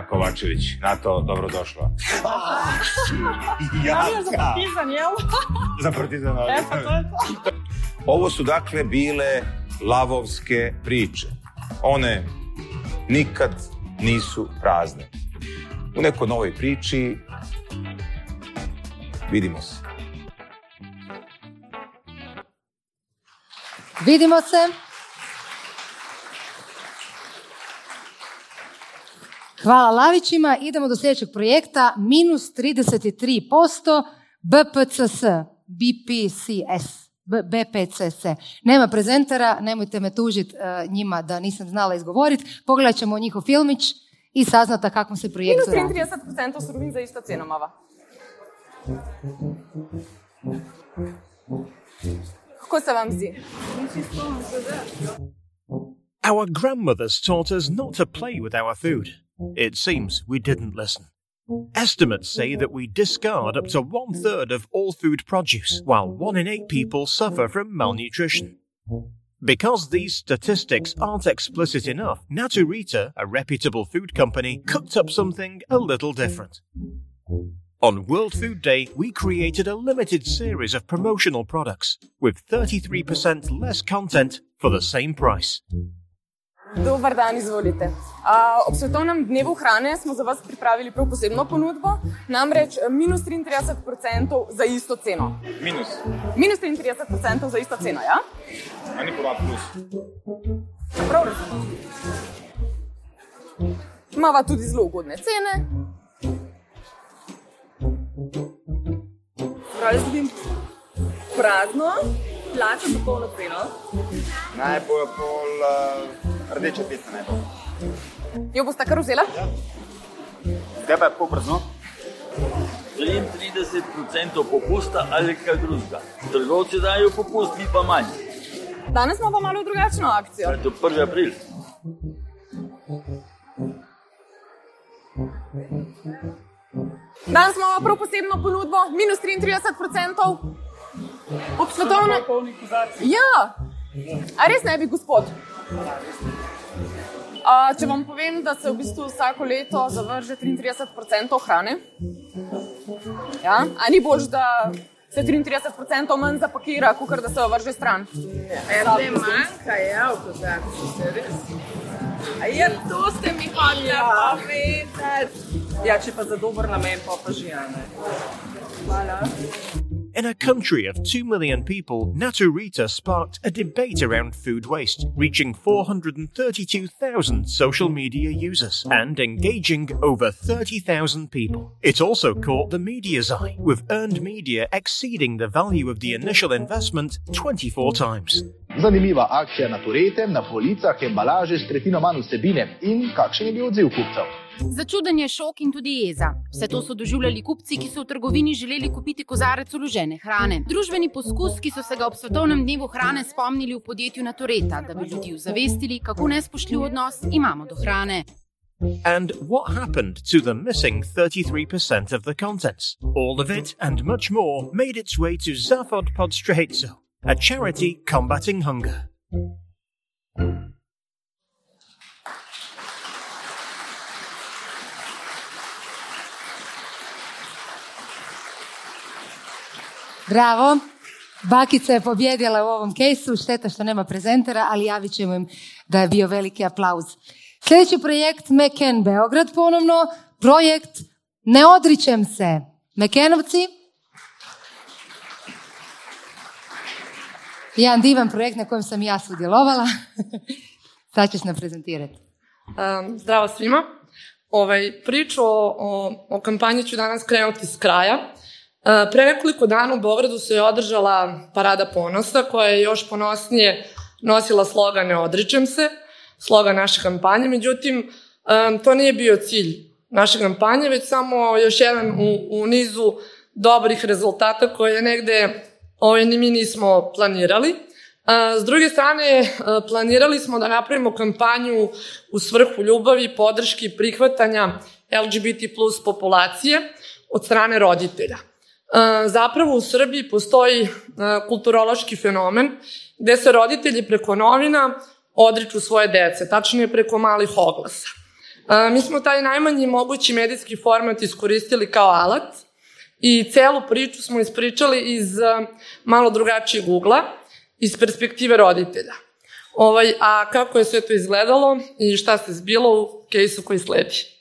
Kovačević, na to dobrodošla. Navija za partizan, jel? Za partizan. Eto, to je to. Ovo su dakle bile lavovske priče. One nikad nisu prazne. U nekoj novoj priči vidimo se. Vidimo se. Hvala Lavićima. Idemo do sljedećeg projekta. Minus 33% BPCS. BPCS. BPCS. Nema prezentera, nemojte me tužiti njima da nisam znala izgovoriti. Pogledat ćemo njihov filmić i saznata kakvom se projektu Minus radi. 33% surovin za isto cenomava. Kako se vam zdi? Our grandmothers taught us not to play with our food. It seems we didn't listen. Estimates say that we discard up to one third of all food produce, while one in eight people suffer from malnutrition. Because these statistics aren't explicit enough, Naturita, a reputable food company, cooked up something a little different. On World Food Day, we created a limited series of promotional products with 33% less content for the same price. Dobar dan, izvolite. A, ob Svetovnem dnevu hrane smo za vas pripravili prav posebno ponudbo, namreč eh, minus 33% za isto ceno. Minus. Minus 33% za isto ceno, ja? A ni ponad plus. Prav razumem. Imava tudi zelo ugodne cene. Prav jaz vidim prazno, plačam za polno ceno. Naj bojo pol uh, rdeče pice, naj bo. Jo boste kar vzela? Ja. Zdaj pa je pol prazno. 33% popusta ali kaj drugega. Trgovci dajo popust, mi pa manj. Danes imamo pa malo drugačno akcijo. To je 1. april. Danes imamo prav posebno ponudbo, minus 33%. Ob svetovnem. Ja, a res ne bi, gospod. A, če vam povem, da se v bistvu vsako leto zavrže 33% hrane, ja? a ni bož, da se 33% manj zapakira, kot da se jo vrže stran. Ne manjka, ja, v kozarcu se res. A ja, to ste mi hoteli Ja. povedati. Ja, če pa za dober namen, pa pa že ne. Hvala. In a country of 2 million people, Naturita sparked a debate around food waste, reaching 432,000 social media users and engaging over 30,000 people. It also caught the media's eye, with earned media exceeding the value of the initial investment 24 times. Zanimiva akcija na Turete, na policah embalaže s tretjino manj vsebine in kakšen je bil odziv kupcev. Začuden je šok in tudi jeza. Vse to so doživljali kupci, ki so v trgovini želeli kupiti kozarec uložene hrane. Družbeni poskus, ki so se ga ob svetovnem dnevu hrane spomnili v podjetju Natureta, da bi ljudi ozavestili, kako nespoštljiv odnos imamo do hrane. And what happened to the missing 33% of the contents? All of it and much more made its way to Zafod Podstrehitzo, a charity combating hunger. Bravo. Bakica je pobjedila u ovom kejsu, šteta što nema prezentera, ali javit ćemo im da je bio veliki aplauz. Sljedeći projekt Meken Beograd ponovno, projekt Ne odričem se. Mekenovci, jedan divan projekt na kojem sam ja sudjelovala. Sad ćeš nam prezentirati. Um, zdravo svima. Ovaj, priču o, o kampanji ću danas krenuti s kraja. Uh, pre nekoliko dana u Beogradu se je održala Parada ponosa koja je još ponosnije nosila slogan Ne odričem se, slogan naše kampanje. Međutim, um, to nije bio cilj naše kampanje, već samo još jedan u, u nizu dobrih rezultata koje negde ni mi nismo planirali. A, S druge strane, planirali smo da napravimo kampanju u svrhu ljubavi, podrški i prihvatanja LGBT plus populacije od strane roditelja. A, Zapravo u Srbiji postoji a, kulturološki fenomen gde se roditelji preko novina odriču svoje dece, tačnije preko malih oglasa. A, Mi smo taj najmanji mogući medijski format iskoristili kao alat i celu priču smo ispričali iz malo drugačijeg ugla, iz perspektive roditelja. Ovaj, a kako je sve to izgledalo i šta se zbilo u kejsu koji sledi.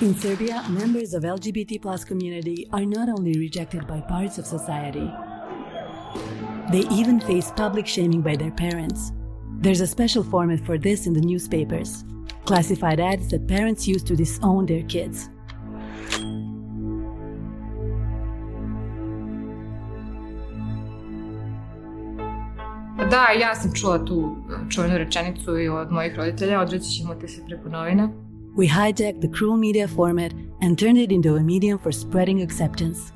In Serbia, members of LGBT plus community are not only rejected by parts of society, they even face public shaming by their parents. There's a special format for this in the newspapers, classified ads that parents use to disown their kids. Da, ja sam čula tu čuvenu rečenicu i od mojih roditelja, odreći ćemo te se preko novina. We hijacked the cruel media format and turned it into a medium for spreading acceptance.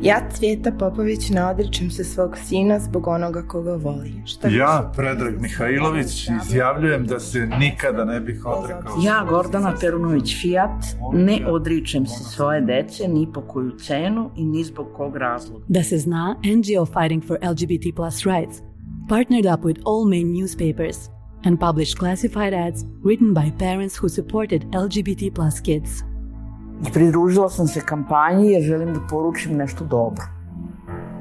Ja, Cvjeta Popović, ne odričem se svog sina zbog onoga koga voli. Šta Ja, Predrag Mihajlović, izjavljujem da se nikada ne bih odrekao. Ja, Gordana Perunović Fijat, ne odričem se svoje dece ni po koju cenu i ni zbog kog razloga. Da se zna, NGO Fighting for LGBT plus rights partnered up with all main newspapers and published classified ads written by parents who supported LGBT plus kids. Pridružila sam se kampanji jer želim da poručim nešto dobro.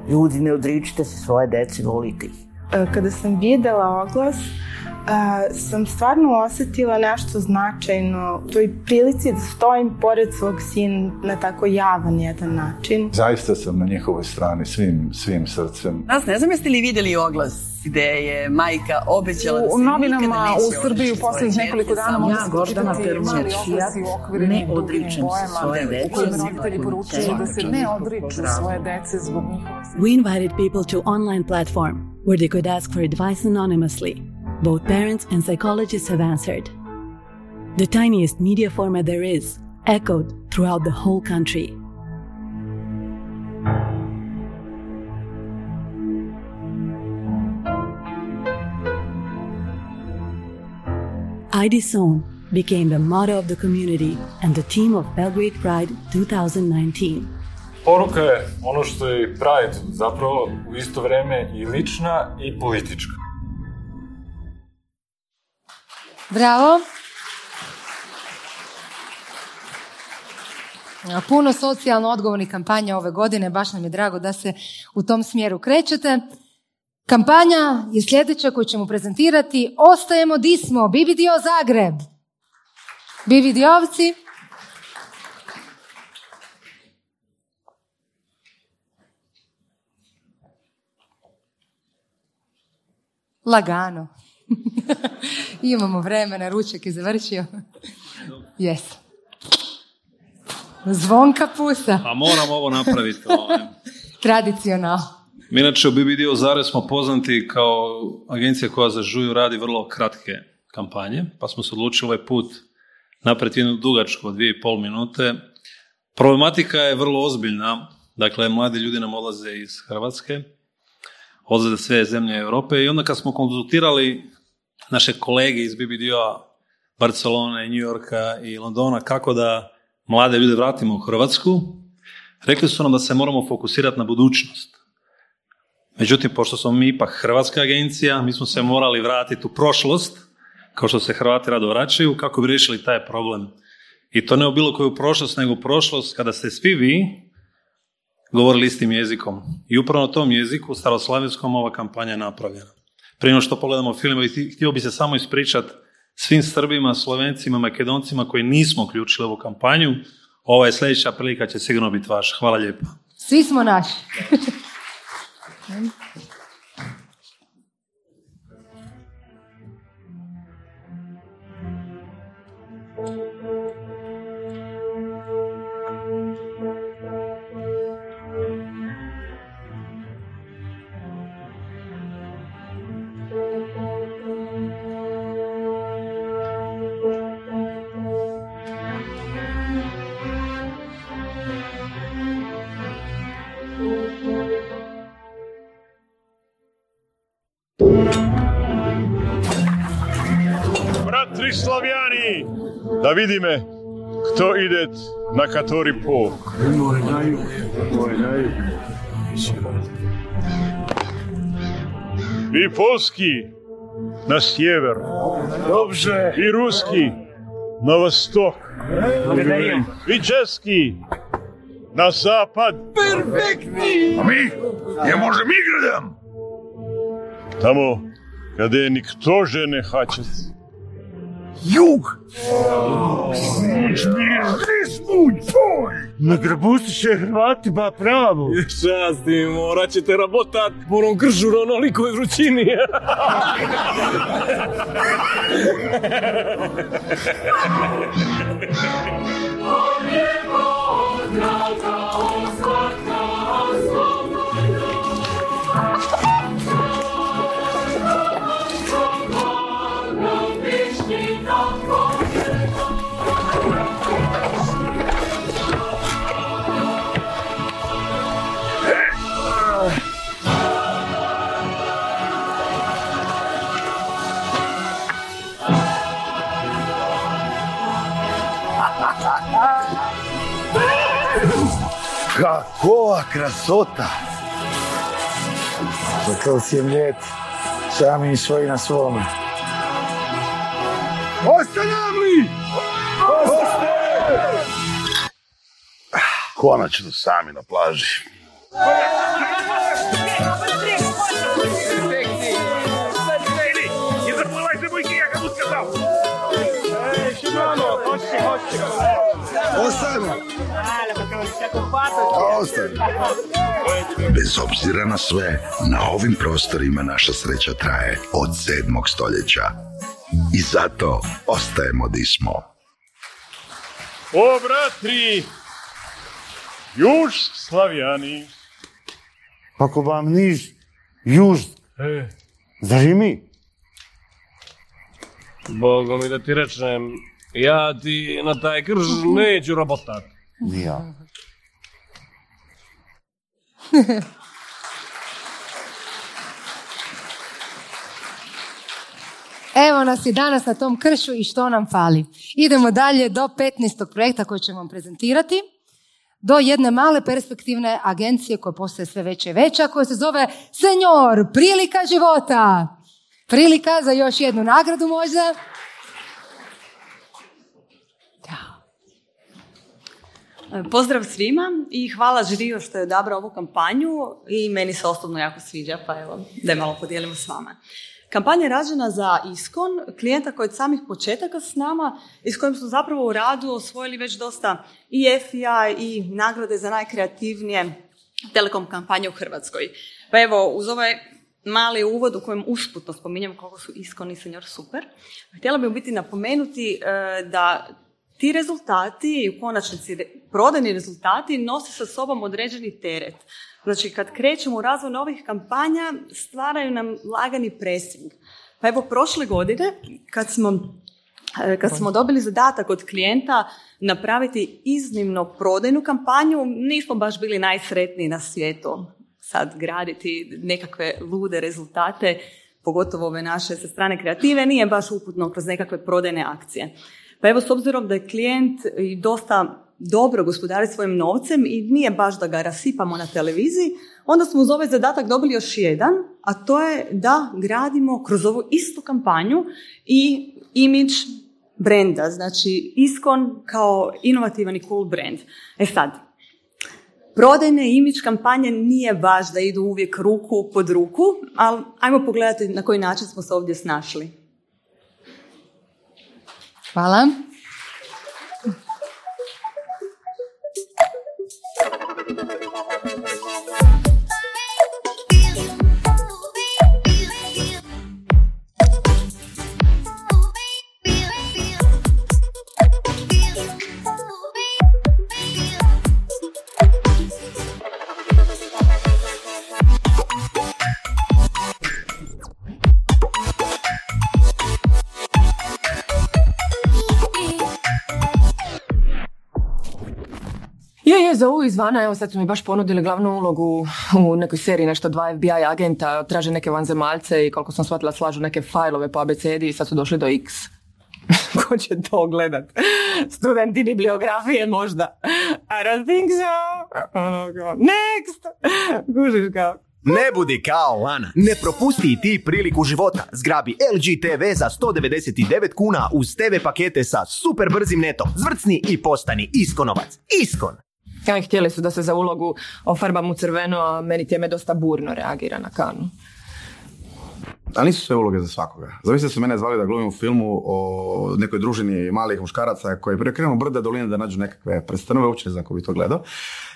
Ljudi, ne odričite se svoje dece, volite ih. E, Kada sam videla oglas, e, sam stvarno osetila nešto značajno u toj prilici da stojim pored svog sina na tako javan jedan način. Zaista sam na njihovoj strani svim, svim srcem. Nas ne znam jeste li vidjeli oglas gde je majka obećala da se U novinama u Srbiji u odreći poslednjih nekoliko dana samo Ja, se Gordana pročitati Perunović mali Fijat, oglasi uokvireni ne odričem se svoje dece kojim ni roditelji po koju poručuju cenu, da se ne zbog odriču svoje dece zbog njihove We invited people to online platform where they could ask for advice anonymously. Both parents and psychologists have answered. The tiniest media format there is, echoed throughout the whole country. ID Zone became the motto of the community and the theme of Belgrade Pride 2019. Poruka je ono što je i Pride zapravo u isto vreme i lična i politička. Bravo. Puno socijalno odgovornih kampanja ove godine, baš nam je drago da se u tom smjeru krećete. Kampanja je sljedeća koju ćemo prezentirati Ostajemo di smo, BBDO Zagreb. BBDO-ovci. Lagano. Imamo vremena, ručak je završio. Jes. Zvonka pusa. A moram ovo napraviti. ovaj. Tradicionalno. Mi inače u BBDO Zare smo poznati kao agencija koja za žuju radi vrlo kratke kampanje, pa smo se odlučili ovaj put napraviti jednu dugačku od dvije i pol minute. Problematika je vrlo ozbiljna, dakle mladi ljudi nam odlaze iz Hrvatske, odlaze sve zemlje Europe i onda kad smo konzultirali naše kolege iz BBDO-a Barcelone, New Yorka i Londona kako da mlade ljude vratimo u Hrvatsku, rekli su nam da se moramo fokusirati na budućnost. Međutim, pošto smo mi ipak hrvatska agencija, mi smo se morali vratiti u prošlost, kao što se Hrvati rado vraćaju, kako bi riješili taj problem. I to ne u bilo koju prošlost, nego u prošlost kada ste svi vi govorili istim jezikom. I upravo na tom jeziku, staroslavenskom, ova kampanja je napravljena. Prije nego što pogledamo film, htio bi se samo ispričati svim Srbima, Slovencima, Makedoncima koji nismo uključili ovu kampanju. Ova je sljedeća prilika će sigurno biti vaša. Hvala lijepo. Svi smo naši. Bratri vidime kto ide na katori po. Vi polski na sjever. Dobrze. Vi ruski na vostok. Vi česki na zapad. Perfektni! A mi? Ja možem igradam. Tamo kada je nikto Юг! Smuć mi! Na će pravo. Šasti, morat ćete rabotat po onom gržu na onolikoj vrućini. On je Bog, krasota! Kakav si je mljet, sami svoji na svome. Ostanem li? Konačno sami na plaži. Не забывайте буйки, я кому сказал! Ostajemo! Bez obzira na sve, na ovim prostorima naša sreća traje od sedmog stoljeća. I zato ostajemo di smo. O, bratri! Juž slavjani! Ako vam niž, juž, E, zar i mi? Bogo mi da ti rečem, ja ti na taj krž neću robotat. Ni ja. Evo nas i danas na tom kršu i što nam fali. Idemo dalje do 15. projekta koji ćemo vam prezentirati. Do jedne male perspektivne agencije koja postaje sve veća i veća, koja se zove Senjor, prilika života. Prilika za još jednu nagradu možda. Pozdrav svima i hvala žiriju što je odabrao ovu kampanju i meni se osobno jako sviđa, pa evo, da je malo podijelimo s vama. Kampanja je rađena za Iskon, klijenta koji je od samih početaka s nama i s kojim smo zapravo u radu osvojili već dosta i FI i nagrade za najkreativnije telekom kampanje u Hrvatskoj. Pa evo, uz ovaj mali uvod u kojem usputno spominjem koliko su Iskon i Senior super, htjela bih u biti napomenuti e, da ti rezultati i u konačnici prodajni rezultati nose sa sobom određeni teret. Znači, kad krećemo u razvoj novih kampanja, stvaraju nam lagani pressing. Pa evo, prošle godine, kad smo, e, kad smo dobili zadatak od klijenta napraviti iznimno prodajnu kampanju, nismo baš bili najsretniji na svijetu. Sad graditi nekakve lude rezultate, pogotovo ove naše sa strane kreative, nije baš uputno kroz nekakve prodajne akcije. Pa evo, s obzirom da je klijent i dosta dobro gospodari svojim novcem i nije baš da ga rasipamo na televiziji, onda smo uz ovaj zadatak dobili još jedan, a to je da gradimo kroz ovu istu kampanju i imidž brenda, znači Iskon kao inovativan i cool brand. E sad, prodajne imidž kampanje nije baš da idu uvijek ruku pod ruku, ali ajmo pogledati na koji način smo se ovdje snašli. Hvala. Zovu izvana, evo sad su mi baš ponudili glavnu ulogu u nekoj seriji, nešto dva FBI agenta, traže neke vanzemaljce i koliko sam shvatila slažu neke fajlove po abecedi i sad su došli do X. Ko će to gledat? Studenti bibliografije možda. I don't think so. Next! Kužiš kao, Ne budi kao Lana. Ne propusti i ti priliku života. Zgrabi LG TV za 199 kuna uz TV pakete sa super brzim netom. Zvrcni i postani Iskonovac. Iskon! Ja, htjeli su da se za ulogu ofarbam u crveno, a meni teme dosta burno reagira na kanu. Ali nisu sve uloge za svakoga. Zamislite su mene zvali da glumim u filmu o nekoj družini malih muškaraca koji prekrenu brda doline da nađu nekakve predstanove, uopće ne znam ko bi to gledao.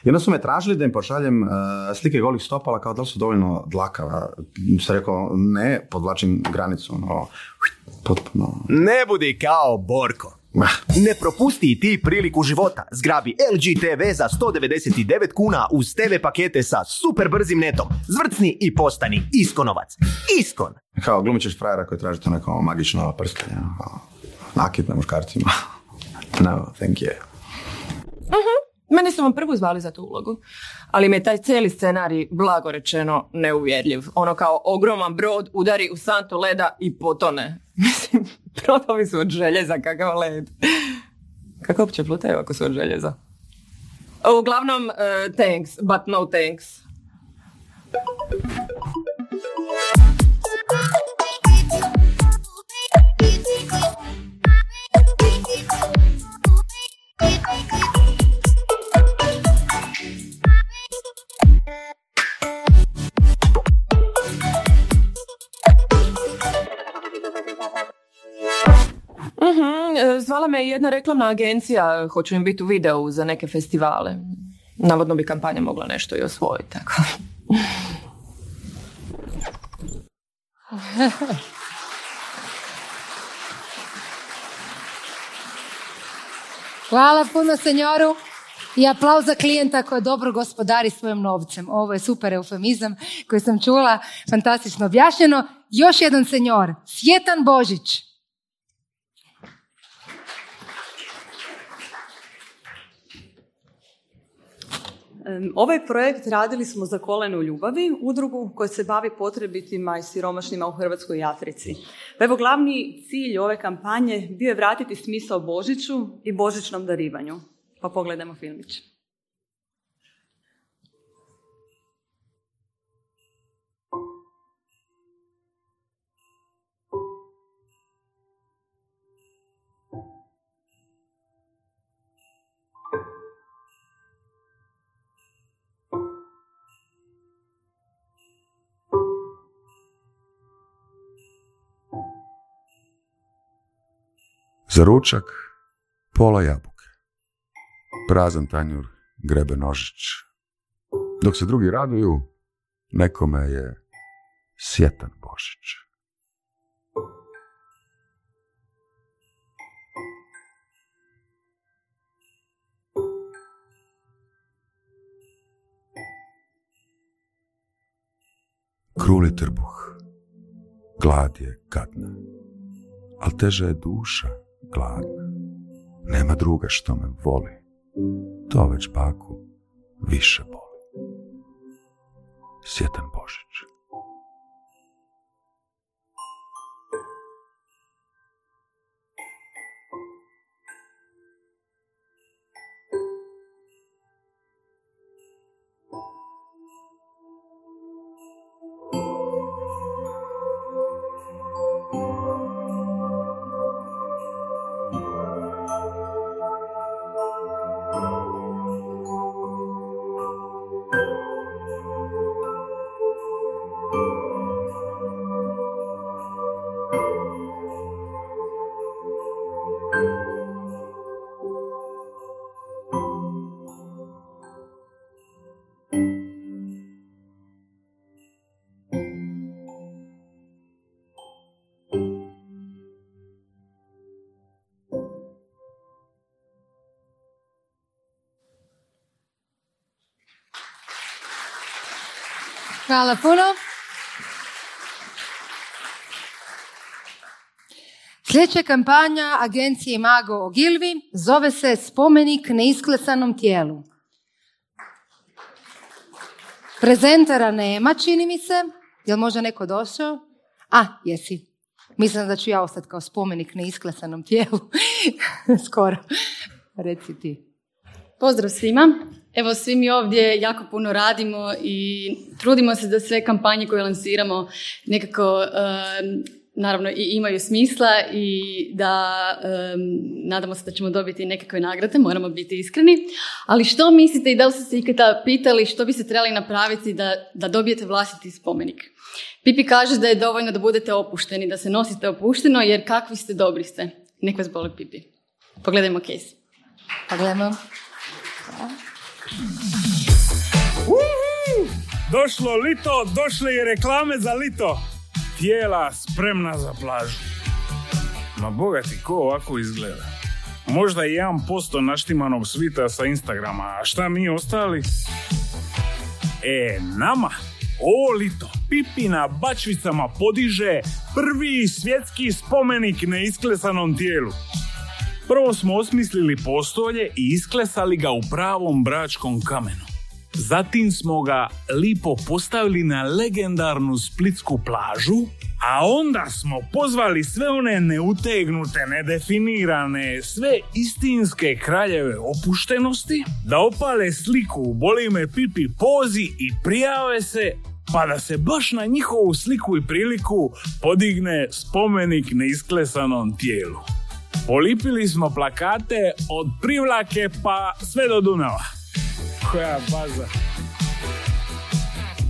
I onda su me tražili da im pošaljem uh, slike golih stopala kao da li su dovoljno dlakava. Sam rekao ne, podvlačim granicu, ono, potpuno. Ne budi kao Borko. Ne propusti i ti priliku života. Zgrabi LG TV za 199 kuna uz TV pakete sa super brzim netom. Zvrcni i postani Iskonovac. Iskon! Kao glumit ćeš frajera koji traži to neko magično prskanje. ono, Nakit na muškarcima. No, thank you. Mhm. Mene su vam prvu zvali za tu ulogu, ali mi je taj cijeli scenarij, blago rečeno, neuvjerljiv. Ono kao ogroman brod udari u santu leda i potone. Mislim, brodovi su od željeza, kakav led. Kako uopće plutaju ako su od željeza? Uglavnom, eh, thanks, but no thanks. E, zvala me jedna reklamna agencija, hoću im biti u videu za neke festivale. Navodno bi kampanja mogla nešto i osvojiti, tako. Hvala puno senjoru i aplauz za klijenta koji dobro gospodari svojim novcem. Ovo je super eufemizam koji sam čula, fantastično objašnjeno. Još jedan senjor, Svjetan Božić. Ovaj projekt radili smo za Koleno u ljubavi, udrugu koja se bavi potrebitima i siromašnima u Hrvatskoj i Africi. Pa evo, glavni cilj ove kampanje bio je vratiti smisao Božiću i božićnom darivanju. Pa pogledajmo filmić. Za ručak pola jabuke. Prazan tanjur grebe nožić. Dok se drugi raduju, nekome je sjetan Božić. Kruli trbuh, glad je gadna, al teža je duša gladna. Nema druga što me voli, to već baku više boli. Sjetan Božić. Hvala puno. Sljedeća kampanja agencije Mago Ogilvi zove se Spomenik neisklesanom tijelu. Prezentera nema, čini mi se. Jel možda neko došao? A, jesi. Mislim da ću ja ostati kao spomenik neisklesanom tijelu. Skoro. Reci ti. Pozdrav svima. Evo, svi mi ovdje jako puno radimo i trudimo se da sve kampanje koje lansiramo nekako, naravno, i imaju smisla i da nadamo se da ćemo dobiti nekakve nagrade, moramo biti iskreni. Ali što mislite i da li ste se ikada pitali što bi se trebali napraviti da, da dobijete vlastiti spomenik? Pipi kaže da je dovoljno da budete opušteni, da se nosite opušteno, jer kakvi ste, dobri ste. Nek vas boli Pipi. Pogledajmo case. Pogledajmo. Došlo lito, došle i reklame za lito. Tijela spremna za plažu. Ma bogati, ko ovako izgleda? Možda i 1% naštimanog svita sa Instagrama, a šta mi ostali? E, nama ovo lito Pipi na bačvicama podiže prvi svjetski spomenik neisklesanom tijelu. Prvo smo osmislili postolje i isklesali ga u pravom bračkom kamenu. Zatim smo ga lipo postavili na legendarnu splitsku plažu, a onda smo pozvali sve one neutegnute, nedefinirane, sve istinske kraljeve opuštenosti da opale sliku u boli me pipi pozi i prijave se pa da se baš na njihovu sliku i priliku podigne spomenik neisklesanom tijelu. Polipili smo plakate od Privlake pa sve do Dunava. Koja baza.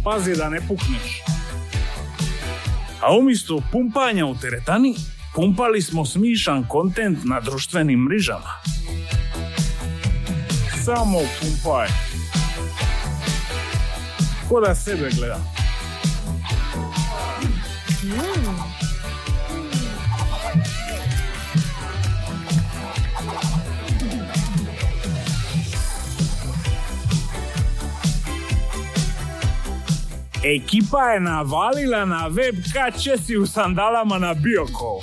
Pazi da ne pukneš. A umjesto pumpanja u teretani, pumpali smo smišan kontent na društvenim mrežama. Samo pumpaj. Ko da sebe gledam. Ekipa je navalila na web Česi u sandalama na Bioko.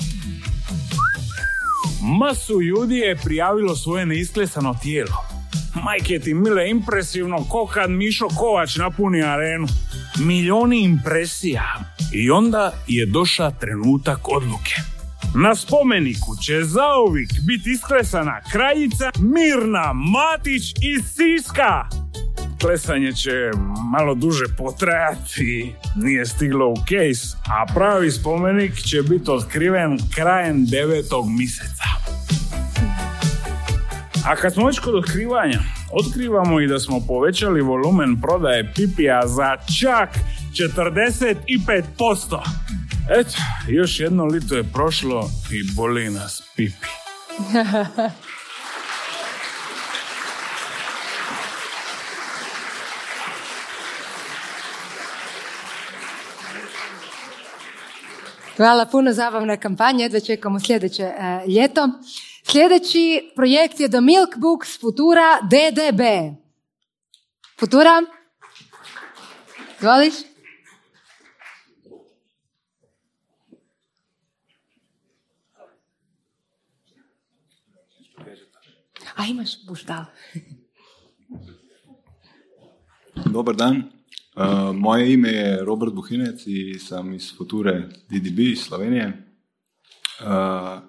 Masu ljudi je prijavilo svoje neisklesano tijelo. Majke ti mile impresivno ko kad Mišo Kovač napuni arenu. Milijoni impresija. I onda je došao trenutak odluke. Na spomeniku će zauvijek biti isklesana kraljica Mirna Matić iz Siska. Klesanje će malo duže potrajati, nije stiglo u kejs, a pravi spomenik će biti otkriven krajem devetog mjeseca. A kad smo već kod otkrivanja, otkrivamo i da smo povećali volumen prodaje pipija za čak 45%. Eto, još jedno lito je prošlo i boli nas pipi. Hvala, puno zabavna kampanja, jedva čekamo sljedeće e, ljeto. Sljedeći projekt je The Milk Books Futura DDB. Futura? Voliš? A imaš buštal. Dobar dan. Uh, moje ime je Robert Buhinec i sam iz Future DDB iz Slovenije. Uh,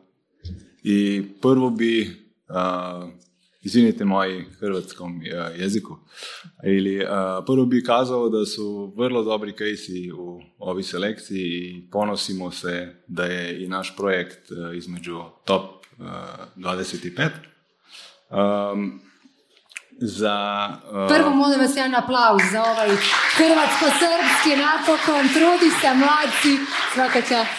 I prvo bi, uh, izvinite moj hrvatskom jeziku, ili prvo bi kazao da su vrlo dobri kejsi u ovoj selekciji i ponosimo se da je i naš projekt između top 25. Um, za... Uh... Prvo molim vas jedan aplauz za ovaj hrvatsko-srpski napokon, trudi se mladci, svaka čast.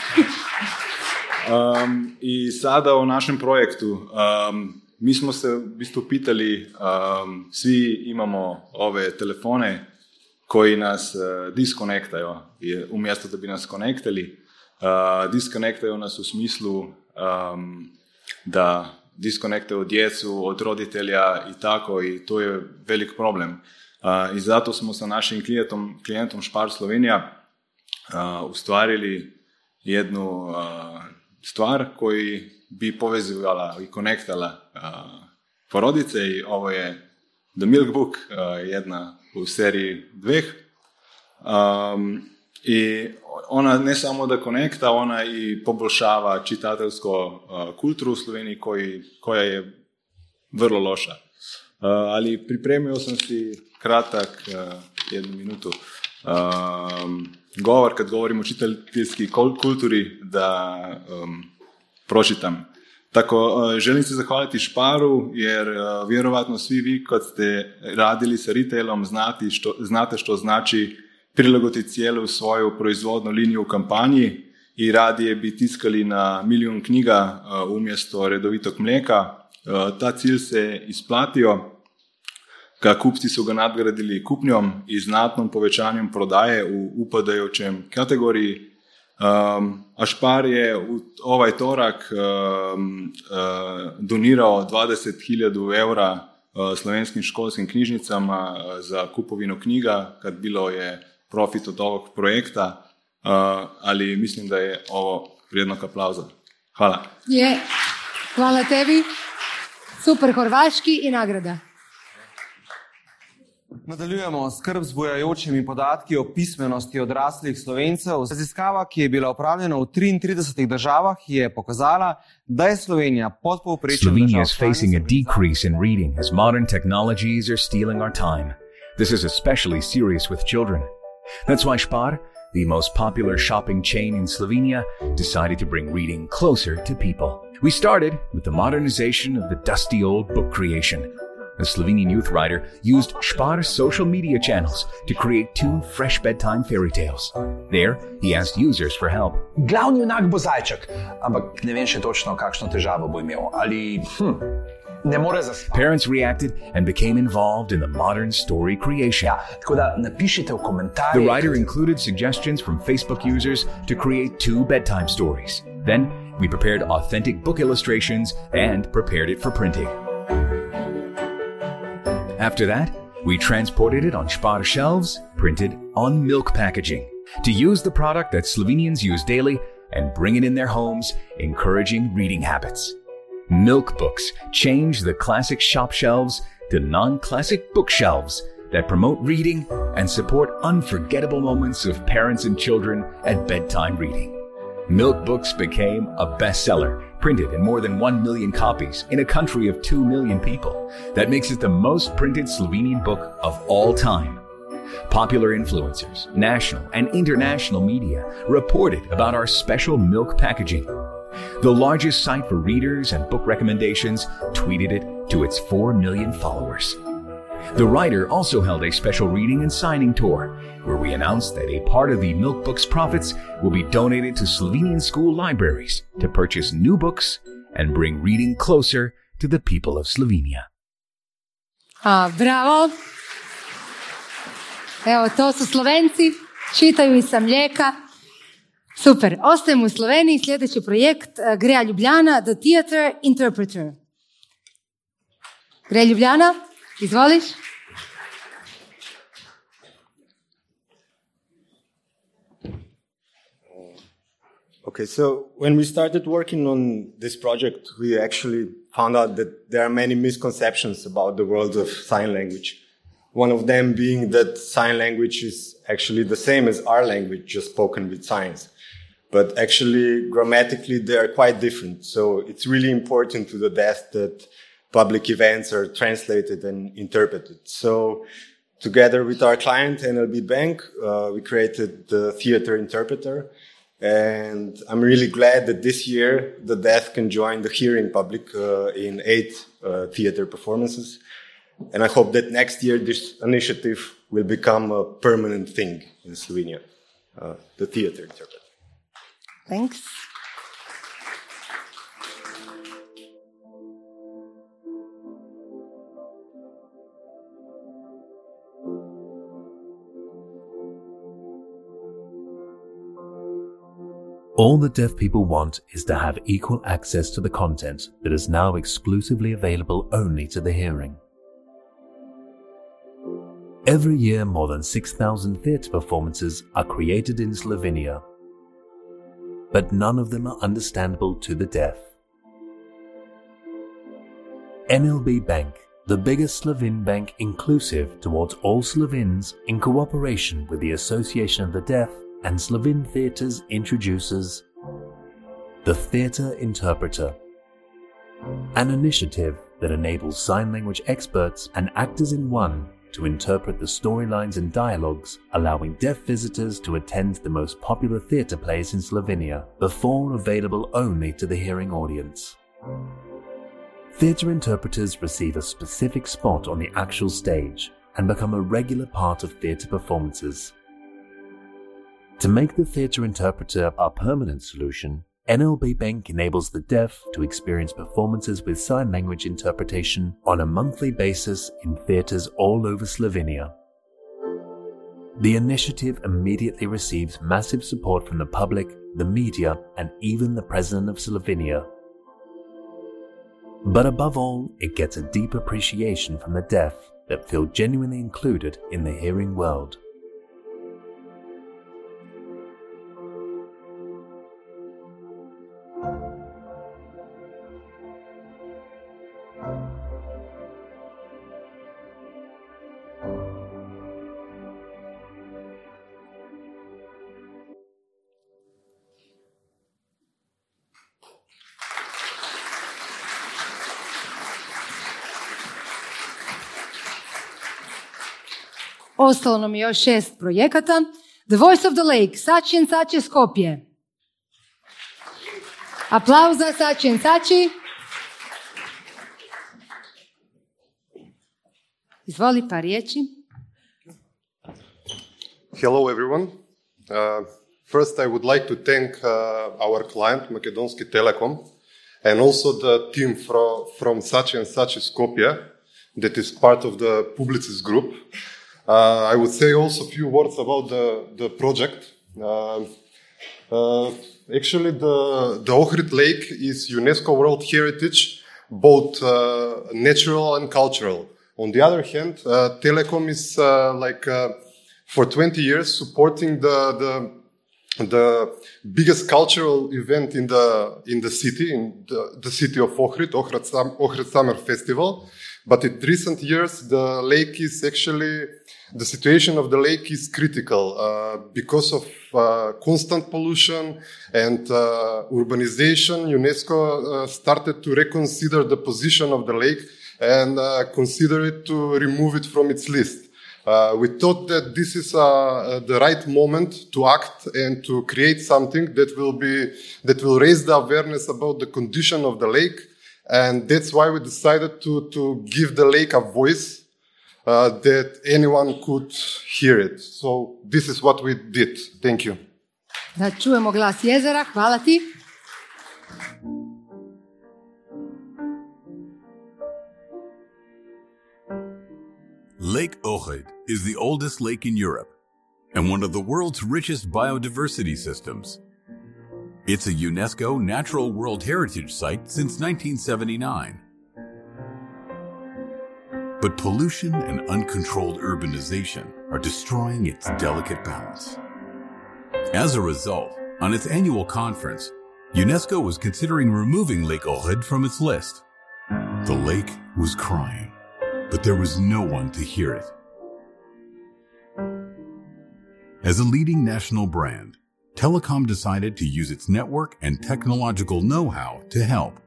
um, I sada o našem projektu. Um, mi smo se isto pitali, um, svi imamo ove telefone koji nas uh, diskonektaju, umjesto da bi nas konektali, uh, diskonektaju nas u smislu um, da diskonekte od djecu, od roditelja i tako i to je velik problem. I zato smo sa našim klijentom, klijentom Špar Slovenija ustvarili jednu stvar koji bi povezivala i konektala porodice i ovo je The Milk Book, jedna u seriji dveh. I ona ne samo da konekta, ona i poboljšava čitateljsko kulturu u Sloveniji koji, koja je vrlo loša. ali pripremio sam si kratak, jednu minutu, govor kad govorimo o čitateljski kulturi da um, pročitam. Tako, želim se zahvaliti Šparu, jer vjerovatno svi vi kad ste radili sa retailom znate što, znate što znači prilagoditi cijelu svoju proizvodnu liniju u kampanji i radije bi tiskali na milijun knjiga umjesto redovitog mlijeka. Ta cilj se isplatio, ka kupci su ga nadgradili kupnjom i znatnom povećanjem prodaje u upadajućem kategoriji. Um, a Špar je u ovaj torak um, uh, donirao 20.000 eura uh, slovenskim školskim knjižnicama za kupovinu knjiga, kad bilo je profit od ovog projekta, uh, ali mislim da je ovo vrijednog aplauza. Hvala. Je, hvala tebi. Super horvaški i nagrada. Nadaljujemo s skrb zbujajočimi podatki o pismenosti odraslih slovencev. Raziskava, ki je bila upravljena v 33 državah, je pokazala, da je Slovenija pod povprečjem Slovenia držav is facing a decrease in reading as modern technologies are stealing our time. This is especially serious with children. That's why Spar, the most popular shopping chain in Slovenia, decided to bring reading closer to people. We started with the modernization of the dusty old book creation. A Slovenian youth writer used Spar's social media channels to create two fresh bedtime fairy tales. There, he asked users for help. Glavni junak bo zajček, ampak ne vem še točno, kakšno težavo bo imel. Ali hm. Parents reacted and became involved in the modern story creation. Tako da napišite v The writer included suggestions from Facebook users to create two bedtime stories. Then, we prepared authentic book illustrations and prepared it for printing. After that, we transported it on Spar shelves, printed on milk packaging, to use the product that Slovenians use daily and bring it in their homes, encouraging reading habits. Milk books change the classic shop shelves to non classic bookshelves that promote reading and support unforgettable moments of parents and children at bedtime reading. Milk Books became a bestseller, printed in more than 1 million copies in a country of 2 million people. That makes it the most printed Slovenian book of all time. Popular influencers, national and international media reported about our special milk packaging. The largest site for readers and book recommendations tweeted it to its 4 million followers. The writer also held a special reading and signing tour where we announced that a part of the Milk Books profits will be donated to Slovenian school libraries to purchase new books and bring reading closer to the people of Slovenia. A, bravo. Evo, to su Slovenci, čitaju i sa mlijeka. Super, ostajemo u Sloveniji, sljedeći projekt eh, Greja Ljubljana, The Theater Interpreter. Greja Ljubljana, izvoliš? Okay, so when we started working on this project, we actually found out that there are many misconceptions about the world of sign language. One of them being that sign language is actually the same as our language, just spoken with signs. But actually, grammatically, they are quite different. So it's really important to the deaf that public events are translated and interpreted. So together with our client, NLB Bank, uh, we created the theater interpreter. And I'm really glad that this year the deaf can join the hearing public uh, in eight uh, theater performances. And I hope that next year this initiative will become a permanent thing in Slovenia, uh, the theater interpreter. Thanks. All the deaf people want is to have equal access to the content that is now exclusively available only to the hearing. Every year, more than 6,000 theatre performances are created in Slovenia, but none of them are understandable to the deaf. NLB Bank, the biggest Slovene bank inclusive towards all Slovenes in cooperation with the Association of the Deaf and Slovene Theatres introduces the Theatre Interpreter, an initiative that enables sign language experts and actors in one to interpret the storylines and dialogues, allowing deaf visitors to attend the most popular theatre plays in Slovenia, before available only to the hearing audience. Theatre interpreters receive a specific spot on the actual stage and become a regular part of theatre performances. To make the theatre interpreter a permanent solution, NLB Bank enables the deaf to experience performances with sign language interpretation on a monthly basis in theatres all over Slovenia. The initiative immediately receives massive support from the public, the media, and even the President of Slovenia. But above all, it gets a deep appreciation from the deaf that feel genuinely included in the hearing world. Ostalo nam je još šest projekata. The Voice of the Lake, Sačin Sače Skopje. Aplauz za Sačin Sači. Izvoli par riječi. Hello, everyone. Uh, first, I would like to thank uh, our client, Makedonski Telekom, and also the team from, from Sachi and Sachi Skopje that is part of the Publicis group. Uh, I would say also a few words about the, the project. Uh, uh, actually, the, the Ohrid Lake is UNESCO World Heritage, both uh, natural and cultural. On the other hand, uh, Telecom is uh, like for 20 years supporting the, the, the biggest cultural event in the, in the city, in the, the city of Ohrid, Ohrid, Ohrid Summer Festival. But in recent years, the lake is actually, the situation of the lake is critical uh, because of uh, constant pollution and uh, urbanization. UNESCO uh, started to reconsider the position of the lake and uh, consider it to remove it from its list. Uh, we thought that this is the right moment to act and to create something that will be that will raise the awareness about the condition of the lake, and that's why we decided to to give the lake a voice uh, that anyone could hear it. So this is what we did. Thank you. Da čujemo glas jezera. Hvala ti. Lake Ohrid is the oldest lake in Europe and one of the world's richest biodiversity systems. It's a UNESCO Natural World Heritage Site since 1979. But pollution and uncontrolled urbanization are destroying its delicate balance. As a result, on its annual conference, UNESCO was considering removing Lake Ohrid from its list. The lake was crying, but there was no one to hear it. As a leading national brand, Telecom decided to use its network and technological know how to help.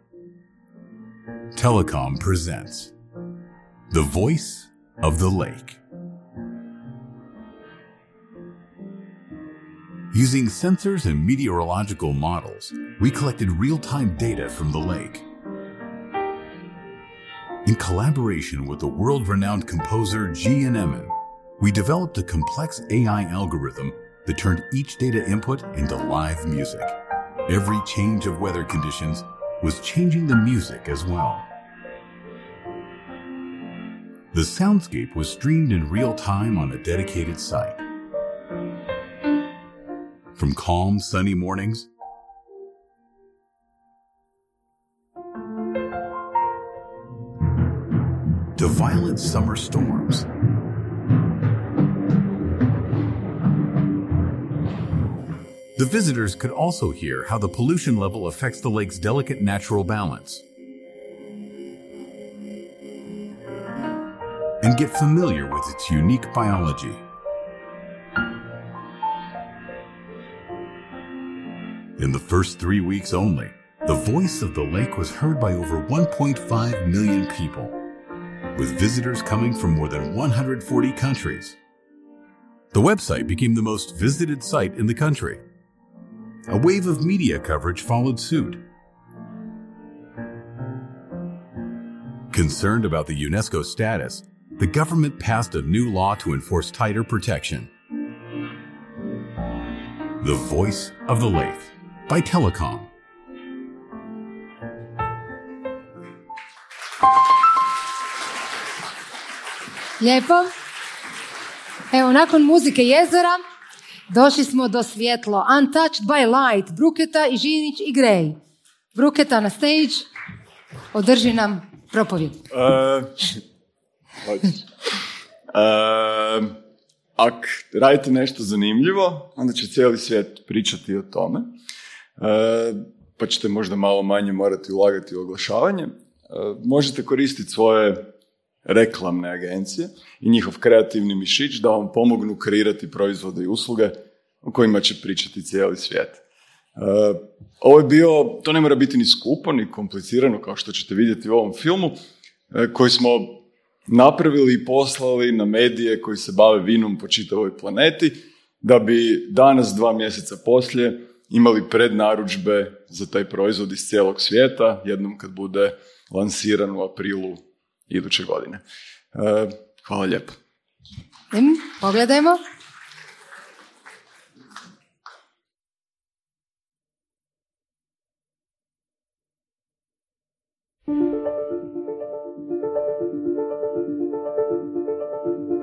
Telecom presents The Voice of the Lake. Using sensors and meteorological models, we collected real time data from the lake. In collaboration with the world renowned composer Gian Emin, we developed a complex AI algorithm that turned each data input into live music. Every change of weather conditions was changing the music as well. The soundscape was streamed in real time on a dedicated site. From calm, sunny mornings to violent summer storms. The visitors could also hear how the pollution level affects the lake's delicate natural balance. And get familiar with its unique biology. In the first three weeks only, the voice of the lake was heard by over 1.5 million people, with visitors coming from more than 140 countries. The website became the most visited site in the country. A wave of media coverage followed suit. Concerned about the UNESCO status, the government passed a new law to enforce tighter protection. The Voice of the Lake by Telecom. Lijepo. Evo, nakon muzike jezera došli smo do svjetlo. Untouched by Light, Bruketa i Žinić i Grej. Bruketa na stage, održi nam propovjed. Uh, ak radite nešto zanimljivo, onda će cijeli svijet pričati o tome. Uh, pa ćete možda malo manje morati ulagati u oglašavanje. Možete koristiti svoje reklamne agencije i njihov kreativni mišić da vam pomognu kreirati proizvode i usluge o kojima će pričati cijeli svijet. Uh, ovo je bio, to ne mora biti ni skupo, ni komplicirano kao što ćete vidjeti u ovom filmu, uh, koji smo napravili i poslali na medije koji se bave vinom po čitavoj planeti, da bi danas, dva mjeseca poslije, imali prednaručbe za taj proizvod iz cijelog svijeta, jednom kad bude lansiran u aprilu iduće godine. Hvala lijepo. Pogledajmo.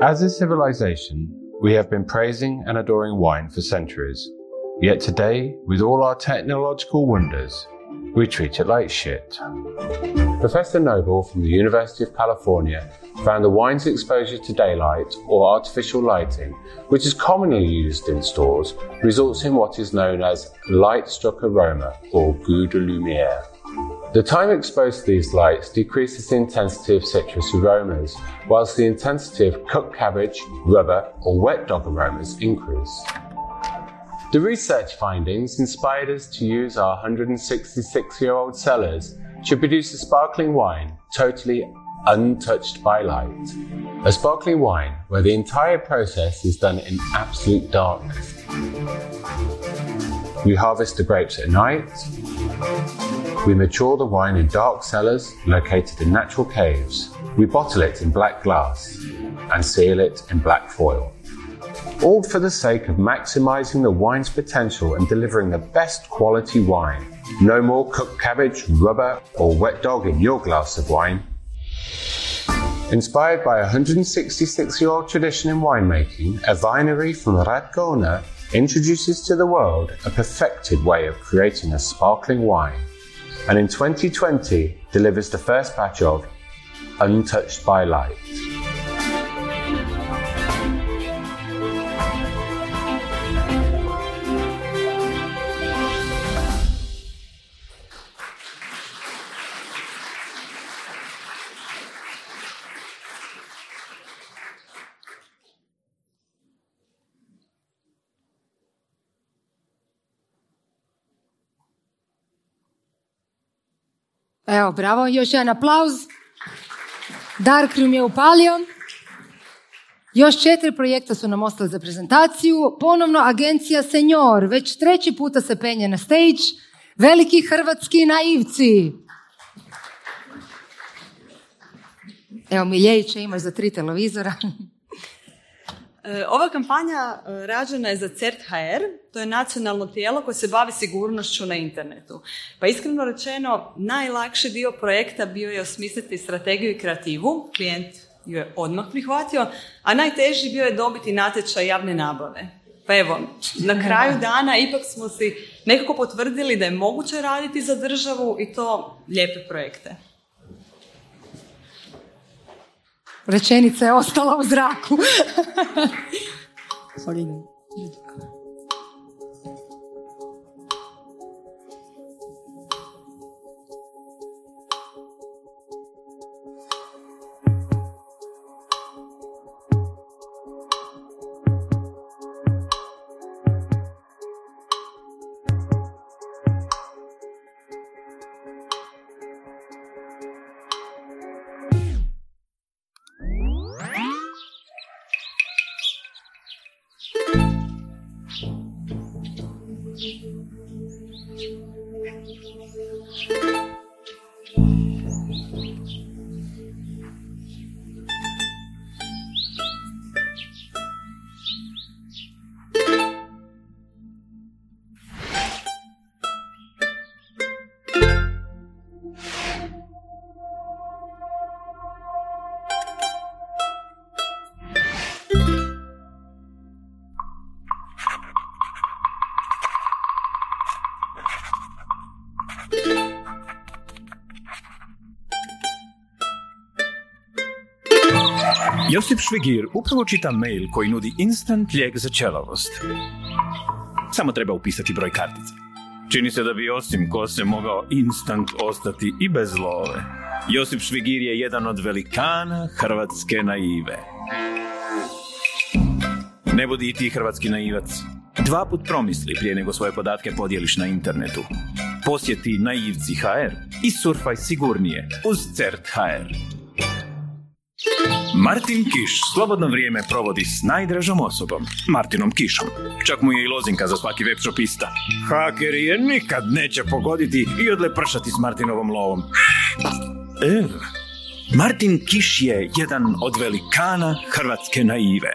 As a civilization, we have been praising and adoring wine for centuries. Yet today, with all our technological wonders, we treat it like shit. Professor Noble from the University of California found the wine's exposure to daylight or artificial lighting, which is commonly used in stores, results in what is known as light struck aroma or goût de lumière. The time exposed to these lights decreases the intensity of citrus aromas, whilst the intensity of cooked cabbage, rubber, or wet dog aromas increase. The research findings inspired us to use our 166 year old cellars to produce a sparkling wine totally untouched by light. A sparkling wine where the entire process is done in absolute darkness. We harvest the grapes at night. We mature the wine in dark cellars located in natural caves. We bottle it in black glass and seal it in black foil. All for the sake of maximizing the wine's potential and delivering the best quality wine. No more cooked cabbage, rubber, or wet dog in your glass of wine. Inspired by a 166 year old tradition in winemaking, a winery from Radgona introduces to the world a perfected way of creating a sparkling wine, and in 2020 delivers the first batch of Untouched by Light. Evo, bravo, još jedan aplauz. Darkroom je upalio. Još četiri projekta su nam ostali za prezentaciju. Ponovno agencija Senior, već treći puta se penje na stage. Veliki hrvatski naivci. Evo, Miljevića imaš za tri televizora. E, Ova kampanja e, rađena je za CERT.hr, to je nacionalno tijelo koje se bavi sigurnošću na internetu. Pa iskreno rečeno, najlakši dio projekta bio je osmisliti strategiju i kreativu, klijent ju je odmah prihvatio, a najteži bio je dobiti natječaj javne nabave. Pa evo, na kraju dana ipak smo si nekako potvrdili da je moguće raditi za državu i to lijepe projekte. Rečenica je ostala u zraku. Josip Švigir upravo čita mail koji nudi instant lijek za ćelavost. Samo treba upisati broj kartice. Čini se da bi osim kose mogao instant ostati i bez love. Josip Švigir je jedan od velikana hrvatske naive. Ne budi i ti hrvatski naivac. Dva put promisli prije nego svoje podatke podijeliš na internetu. Posjeti naivci HR i surfaj sigurnije uz CERT HR. Martin Kiš slobodno vrijeme provodi s najdražom osobom, Martinom Kišom. Čak mu je i lozinka za svaki web shopista. Hakeri je nikad neće pogoditi i odlepršati s Martinovom lovom. E, Martin Kiš je jedan od velikana hrvatske naive.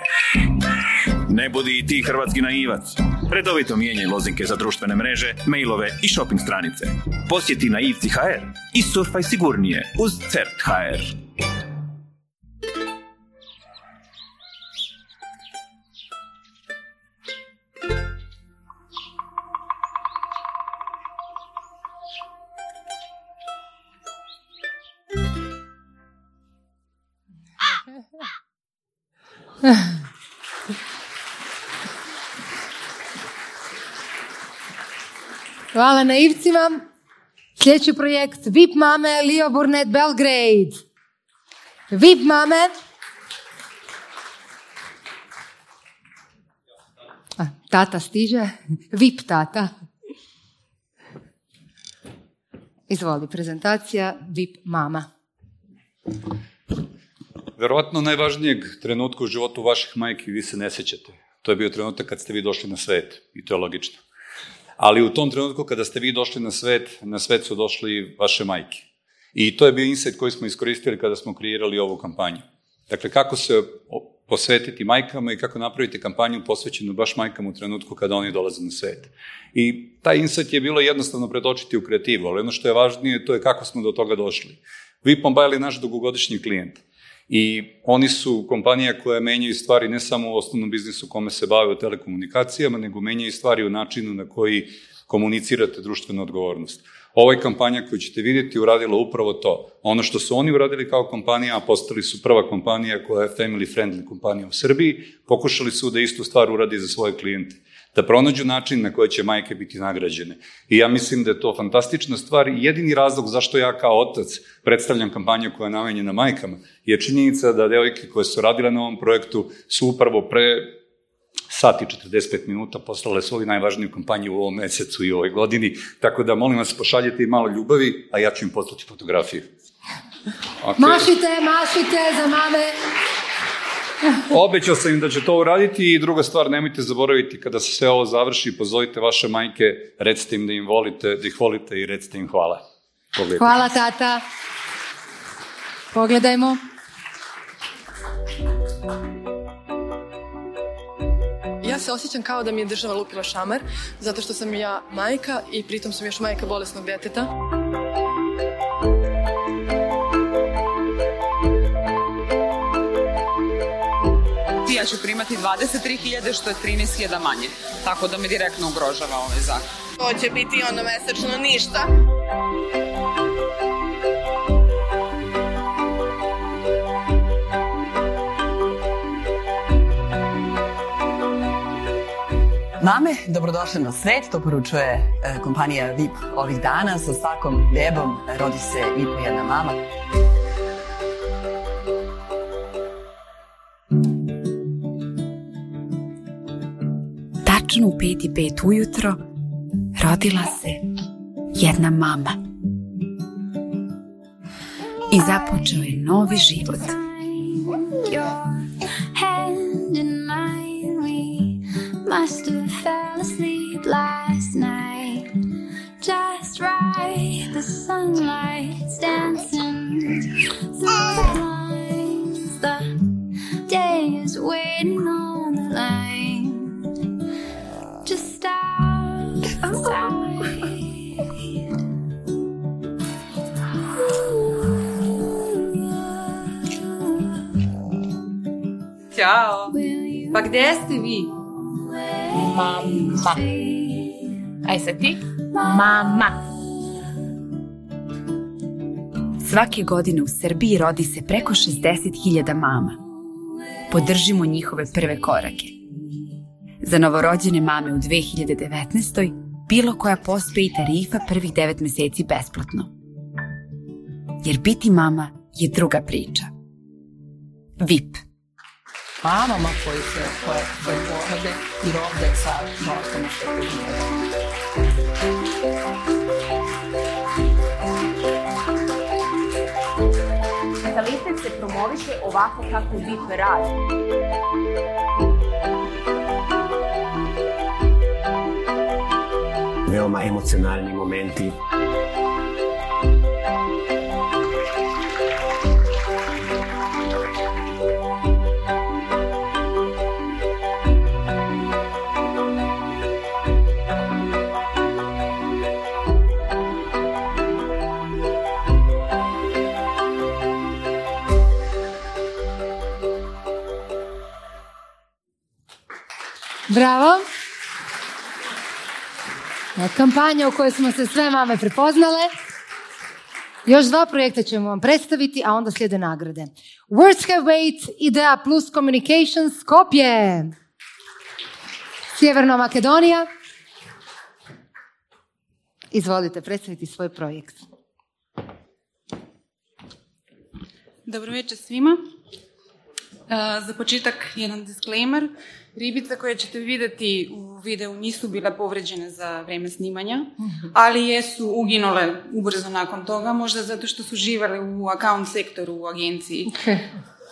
Ne budi i ti hrvatski naivac. Redovito mijenjaj lozinke za društvene mreže, mailove i shopping stranice. Posjeti naivci HR i surfaj sigurnije uz CERT Hvala naivcima. Sljedeći projekt VIP mame Leo Burnett Belgrade. VIP mame. A, tata stiže. VIP tata. Izvoli, prezentacija VIP mama. Verovatno najvažnijeg trenutka u životu vaših majki vi se ne sećate. To je bio trenutak kad ste vi došli na svet i to je logično. Ali u tom trenutku kada ste vi došli na svet, na svet su došli vaše majke. I to je bio insight koji smo iskoristili kada smo kreirali ovu kampanju. Dakle, kako se posvetiti majkama i kako napraviti kampanju posvećenu baš majkama u trenutku kada oni dolaze na svet. I taj insight je bilo jednostavno pretočiti u kreativu, ali ono što je važnije to je kako smo do toga došli. VIP Mobile je naš dugogodišnji klijent. I oni su kompanija koja menjaju stvari ne samo u osnovnom biznisu kome se bave u telekomunikacijama, nego menjaju stvari u načinu na koji komunicirate društvenu odgovornost. Ova je kampanja koju ćete vidjeti uradila upravo to. Ono što su oni uradili kao kompanija, a postali su prva kompanija koja je family friendly kompanija u Srbiji, pokušali su da istu stvar uradi za svoje klijente da pronađu način na koji će majke biti nagrađene. I ja mislim da je to fantastična stvar i jedini razlog zašto ja kao otac predstavljam kampanju koja je namenjena majkama je činjenica da devojke koje su radile na ovom projektu su upravo pre sat i 45 minuta poslale svoju najvažniju kampanju u ovom mesecu i u ovoj godini, tako da molim vas pošaljete im malo ljubavi, a ja ću im poslati fotografiju. Ok. Mašite, mašite za mame. Obećao sam im da će to uraditi i druga stvar, nemojte zaboraviti kada se sve ovo završi, pozovite vaše majke, recite im da im volite, da ih volite i recite im hvala. Pogledajte. Hvala tata. Pogledajmo. Ja se osjećam kao da mi je država lupila šamar, zato što sam ja majka i pritom sam još majka bolesnog djeteta. Ja ću primati 23.000 što je 13.000 manje. Tako da me direktno ugrožava ovaj zakon. To će biti ono mesečno ništa. Mame, dobrodošle na svet, to poručuje e, kompanija VIP ovih dana. Sa svakom bebom rodi se i po jedna mama. Tačno u 5 i 5 ujutro rodila se jedna mama. I započeo je novi život. Gdje ste vi? Mama. Aj sad ti? Mama. Svake godine u Srbiji rodi se preko 60.000 mama. Podržimo njihove prve korake. Za novorođene mame u 2019. bilo koja pospe i tarifa prvih 9 mjeseci besplatno. Jer biti mama je druga priča. VIP. Mamama koji se, koje, koje porode i rode sa je Natalitet se promoviše ovako kako VIP radi. Veoma emocionalni momenti. Bravo. E, Kampanja u kojoj smo se sve mame prepoznale. Još dva projekta ćemo vam predstaviti, a onda slijede nagrade. Words have weight, Idea plus Communications, Skopje. Sjeverna Makedonija. Izvolite predstaviti svoj projekt. Dobro večer svima. E, Za početak jedan disclaimer. Ribice koje ćete vidjeti u videu nisu bile povređene za vrijeme snimanja, ali jesu uginule ubrzo nakon toga, možda zato što su živjeli u account sektoru u agenciji.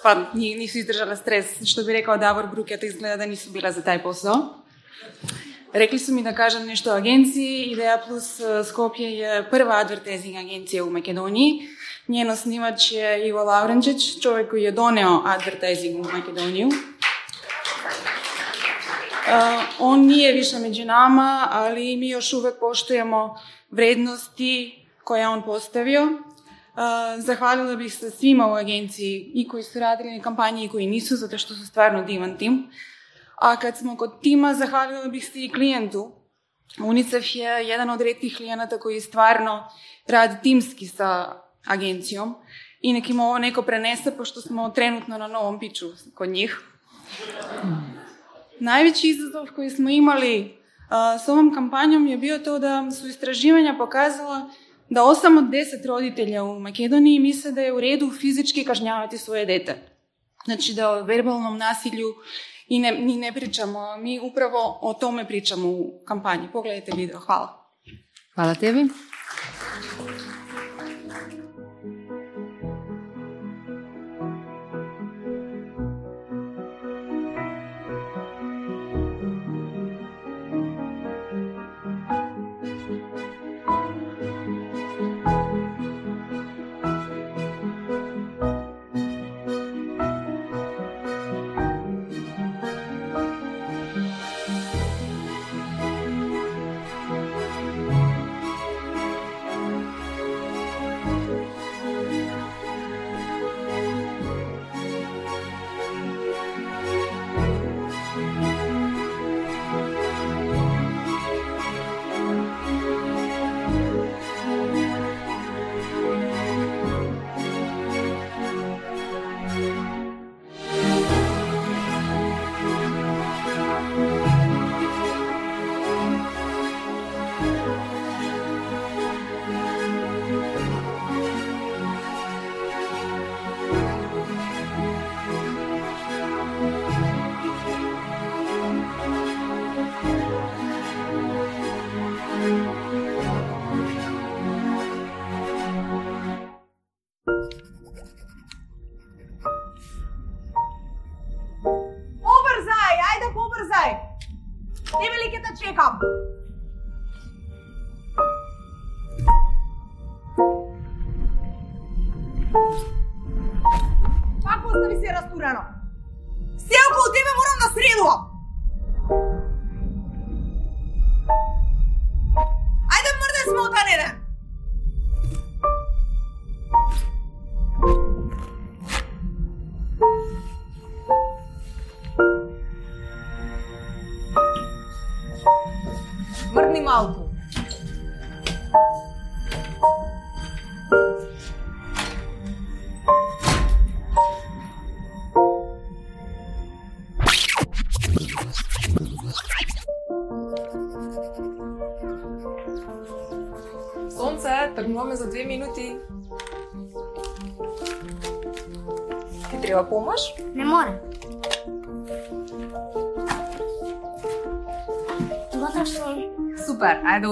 Pa ni- nisu izdržale stres, što bi rekao Davor Bruket, izgleda da nisu bila za taj posao. Rekli su mi da kažem nešto o agenciji. Ideja Plus eh, Skopje je prva advertising agencija u Makedoniji. Njen osnivač je Ivo Laurenčić, čovjek koji je doneo advertising u Makedoniju. On nije više među nama, ali mi još uvijek poštujemo vrednosti koje je on postavio. Zahvalila bih se svima u agenciji i koji su radili na kampanji i koji nisu, zato što su stvarno divan tim. A kad smo kod tima, zahvalila bih se i klijentu. UNICEF je jedan od rijetkih klijenata koji stvarno radi timski sa agencijom i nek im ovo neko prenese, pošto smo trenutno na novom piću kod njih. Najveći izazov koji smo imali a, s ovom kampanjom je bio to da su istraživanja pokazala da 8 od 10 roditelja u Makedoniji misle da je u redu fizički kažnjavati svoje dete. Znači da o verbalnom nasilju i ne, ni ne pričamo, mi upravo o tome pričamo u kampanji. Pogledajte video, hvala. Hvala tebi.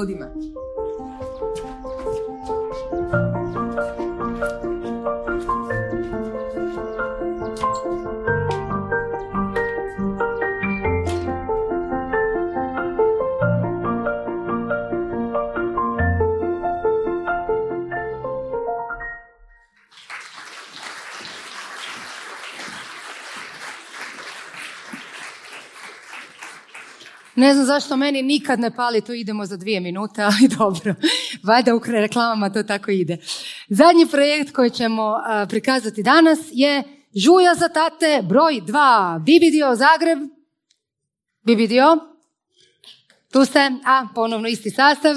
Goldman. Ne znam zašto meni nikad ne pali, to idemo za dvije minute, ali dobro. Valjda u reklamama to tako ide. Zadnji projekt koji ćemo prikazati danas je Žuja za tate, broj dva. Bibidio Zagreb. Bibidio. Tu ste, a ponovno isti sastav.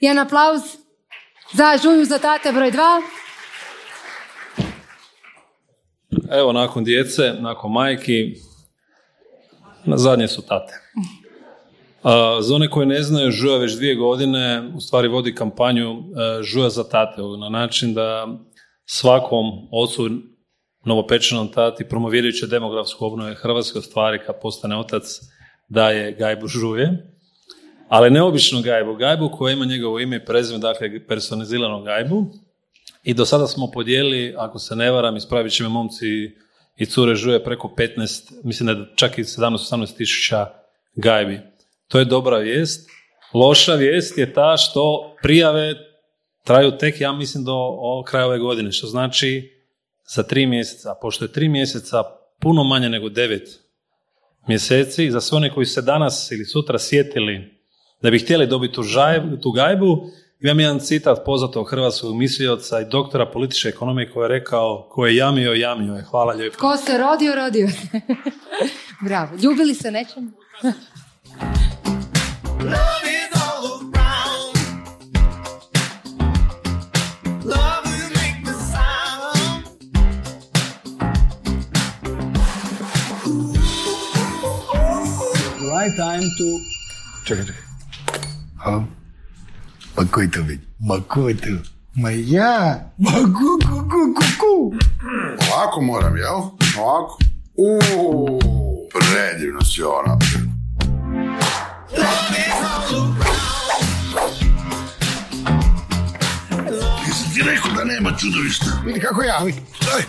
Jedan aplauz za Žuju za tate, broj dva. Evo, nakon djece, nakon majki, na zadnje su tate. Za one koje ne znaju, Žuja već dvije godine u stvari vodi kampanju e, Žuja za tate na način da svakom ocu novopečenom tati promovirajući demografsku obnovu Hrvatske u stvari kad postane otac daje gajbu žuje. Ali neobičnu gajbu, gajbu koja ima njegovo ime i prezime, dakle personaliziranu gajbu. I do sada smo podijelili, ako se ne varam, ispravit će me momci i cure žuje preko 15, mislim da čak i 17-18 tisuća gajbi. To je dobra vijest. Loša vijest je ta što prijave traju tek, ja mislim, do kraja ove godine, što znači za tri mjeseca, pošto je tri mjeseca puno manje nego devet mjeseci, za sve one koji se danas ili sutra sjetili da bi htjeli dobiti tu, tu gajbu, imam jedan citat poznatog hrvatskog mislioca i doktora političke ekonomije koji je rekao ko je jamio, jamio je. Hvala lijepo. Ko se rodio, rodio. Bravo. Ljubili se nečem? right time to... Čekaj, čekaj. Halo? Ma ko je to već? Ma ko je to? Ma ja? Ma ku, ku, ku, ku, ku. Ovako moram, jel? Ovako. Uuu, predivno si ovo napravio. Ti rekao da nema čudovišta. Vidi kako ja, vidi. Daj.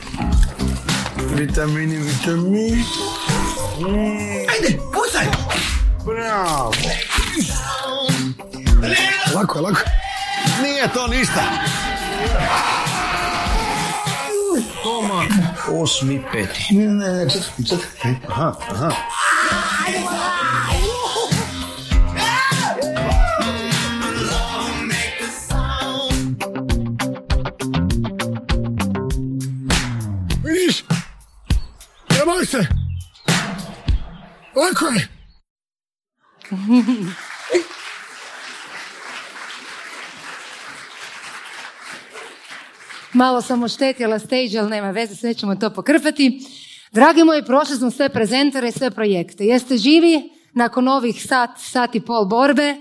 Vitamini, vitamini. Ajde, pucaj! Bravo! Lako, lako. Nije to ništa. Toma. Osmi, peti. Ne, ne, ne, četvrti, četvrti. Aha, aha. Lako je. Malo sam oštetila stage, ali nema veze, sve ćemo to pokrpati. Dragi moji, prošli smo sve prezentore i sve projekte. Jeste živi nakon ovih sat, sat i pol borbe?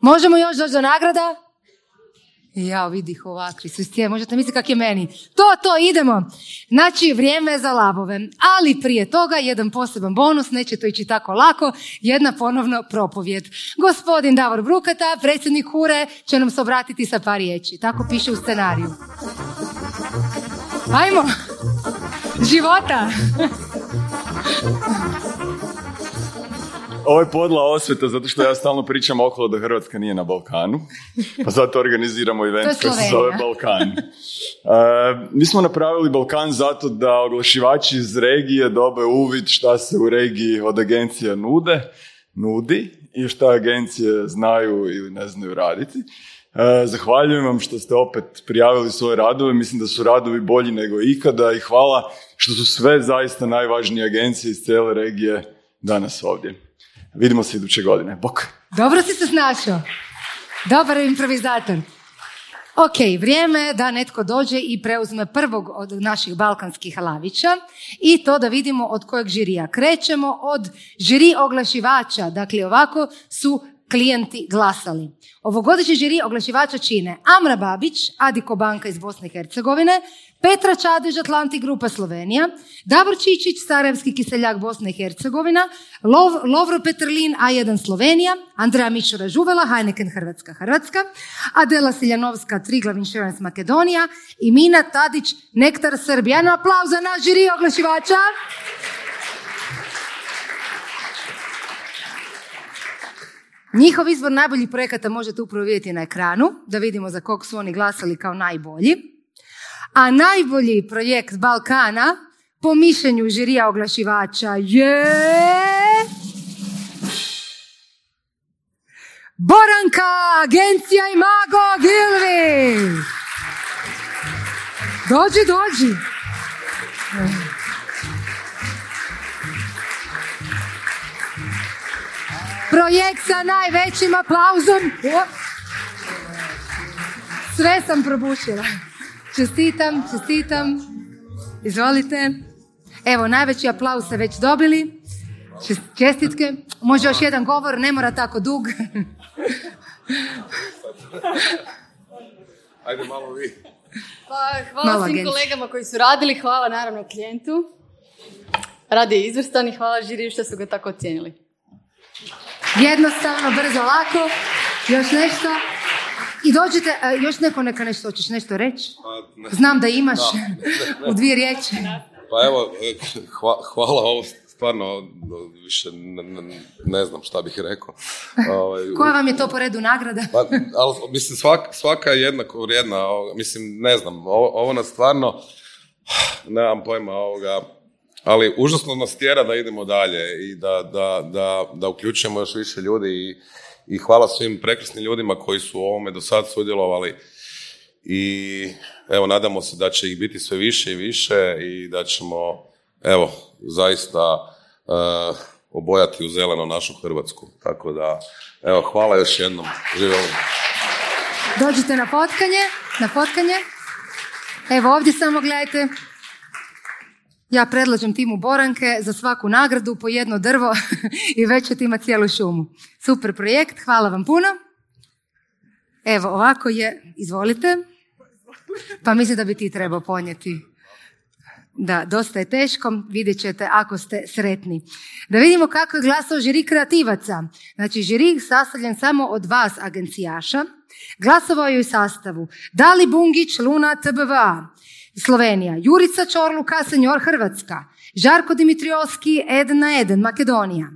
Možemo još doći do nagrada? Ja vidih ovakvi su možete misliti kak je meni. To, to, idemo. Znači, vrijeme je za labove. Ali prije toga, jedan poseban bonus, neće to ići tako lako, jedna ponovno propovjed. Gospodin Davor Brukata, predsjednik Hure, će nam se obratiti sa par riječi. Tako piše u scenariju. Ajmo! Života! Ovo je podla osveta zato što ja stalno pričam okolo da Hrvatska nije na Balkanu, pa zato organiziramo event koji se zove Balkan. Uh, mi smo napravili Balkan zato da oglašivači iz regije dobe uvid šta se u regiji od agencija nude, nudi i šta agencije znaju ili ne znaju raditi. Uh, zahvaljujem vam što ste opet prijavili svoje radove. Mislim da su radovi bolji nego ikada i hvala što su sve zaista najvažnije agencije iz cijele regije danas ovdje. Vidimo se iduće godine. Bok. Dobro si se snašao. Dobar improvizator. Ok, vrijeme je da netko dođe i preuzme prvog od naših balkanskih lavića i to da vidimo od kojeg žirija. Krećemo od žiri oglašivača, dakle ovako su klijenti glasali. Ovogodišnji žiri oglašivača čine Amra Babić, Adiko Banka iz Bosne i Hercegovine, Petra Čadež, Atlantik Grupa Slovenija, Davor Čičić, Sarajevski kiseljak Bosna i Hercegovina, Lovro Petrlin, A1 Slovenija, Andreja Mišura Žuvela, Heineken Hrvatska Hrvatska, Adela Siljanovska, Triglav Insurance Makedonija i Mina Tadić, Nektar Srbija. Jedan aplauz za naš žiri oglašivača. Njihov izbor najboljih projekata možete upravo vidjeti na ekranu, da vidimo za kog su oni glasali kao najbolji a najbolji projekt Balkana po mišljenju žirija oglašivača je... Boranka, agencija i Mago Gilvi. Dođi, dođi. Projekt sa najvećim aplauzom. Sve sam probušila. Čestitam, čestitam. Izvolite. Evo, najveći aplauz ste već dobili. Čest- Čestitke. Može još jedan govor, ne mora tako dug. Ajde malo vi. Pa, hvala Malo svim kolegama koji su radili, hvala naravno klijentu. Rad je izvrstan i hvala žiriju što su ga tako ocijenili. Jednostavno, brzo, lako. Još nešto. I dođite, e, još neko neka nešto hoćeš nešto reći? Pa, ne. Znam da imaš Da, ne, ne. u dvije riječi. Pa evo, e, hva- hvala ovo stvarno više ne, ne- ne znam šta bih rekao. Ovaj, Koja vam je to po redu nagrada? Pa, ali, mislim, svaka, svaka je jednako vrijedna. Mislim, ne znam, ovo, ovo nas stvarno, nemam pojma ovoga, ali užasno nas tjera da idemo dalje i da, da, da, da uključujemo još više ljudi i, i hvala svim prekrasnim ljudima koji su u ovome do sad sudjelovali i evo, nadamo se da će ih biti sve više i više i da ćemo, evo, zaista eh, obojati u zeleno našu Hrvatsku. Tako da, evo, hvala još jednom. Živjeli. Dođite na potkanje, na potkanje. Evo ovdje samo gledajte. Ja predlažem timu Boranke za svaku nagradu po jedno drvo i već ćete imati cijelu šumu. Super projekt, hvala vam puno. Evo, ovako je, izvolite. Pa mislim da bi ti trebao ponijeti. Da, dosta je teško, vidjet ćete ako ste sretni. Da vidimo kako je glasao žiri kreativaca. Znači, žiri sastavljen samo od vas agencijaša. Glasovao je u sastavu Dali Bungić, Luna, TBVA, Slovenija, Jurica Čorluka, Senjor Hrvatska, Žarko Dimitriovski, Eden na Eden, Makedonija,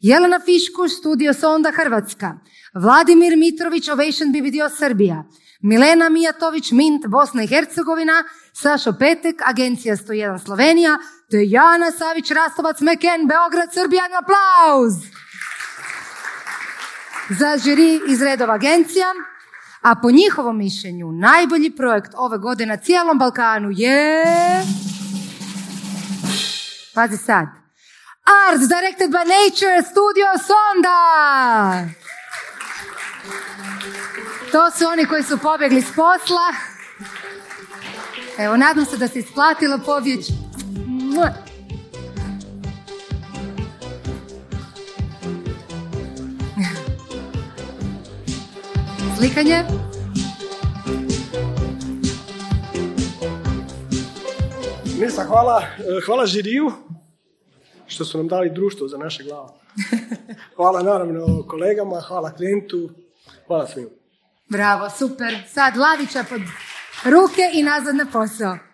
Jelena Fiškuš, Studio Sonda Hrvatska, Vladimir Mitrović, Ovation BBDO Srbija, Milena Mijatović, Mint, Bosna i Hercegovina, Sašo Petek, Agencija 101 Slovenija, te Jana Savić, Rastovac, Meken, Beograd, Srbija, aplauz! Za žiri iz redova agencija, a po njihovom mišljenju najbolji projekt ove godine na cijelom Balkanu je... Pazi sad. Arts directed by Nature Studio Sonda! To su oni koji su pobjegli s posla. Evo, nadam se da se isplatilo pobjeći. Slikanje. Mirsa, hvala, e, hvala žiriju što su nam dali društvo za naše glave. Hvala naravno kolegama, hvala klijentu, hvala svima. Bravo, super. Sad Lavića pod ruke i nazad na posao.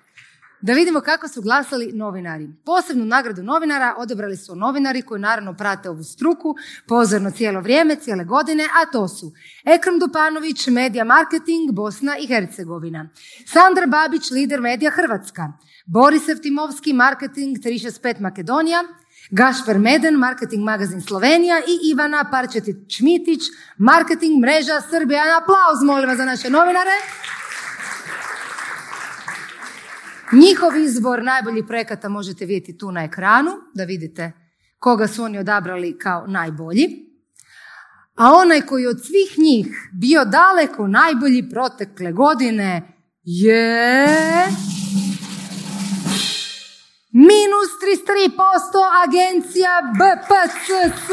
Da vidimo kako su glasali novinari. Posebnu nagradu novinara odabrali su novinari koji naravno prate ovu struku pozorno cijelo vrijeme, cijele godine, a to su Ekrem Dupanović, Media Marketing, Bosna i Hercegovina. Sandra Babić, lider Medija Hrvatska. Boris Evtimovski, Marketing 365 Makedonija. Gašper Meden, Marketing magazin Slovenija i Ivana Parčetić-Šmitić, Marketing mreža Srbija. Aplauz molim vas za naše novinare. Njihov izbor najboljih projekata možete vidjeti tu na ekranu, da vidite koga su oni odabrali kao najbolji. A onaj koji je od svih njih bio daleko najbolji protekle godine je... Minus 33% agencija BPCC.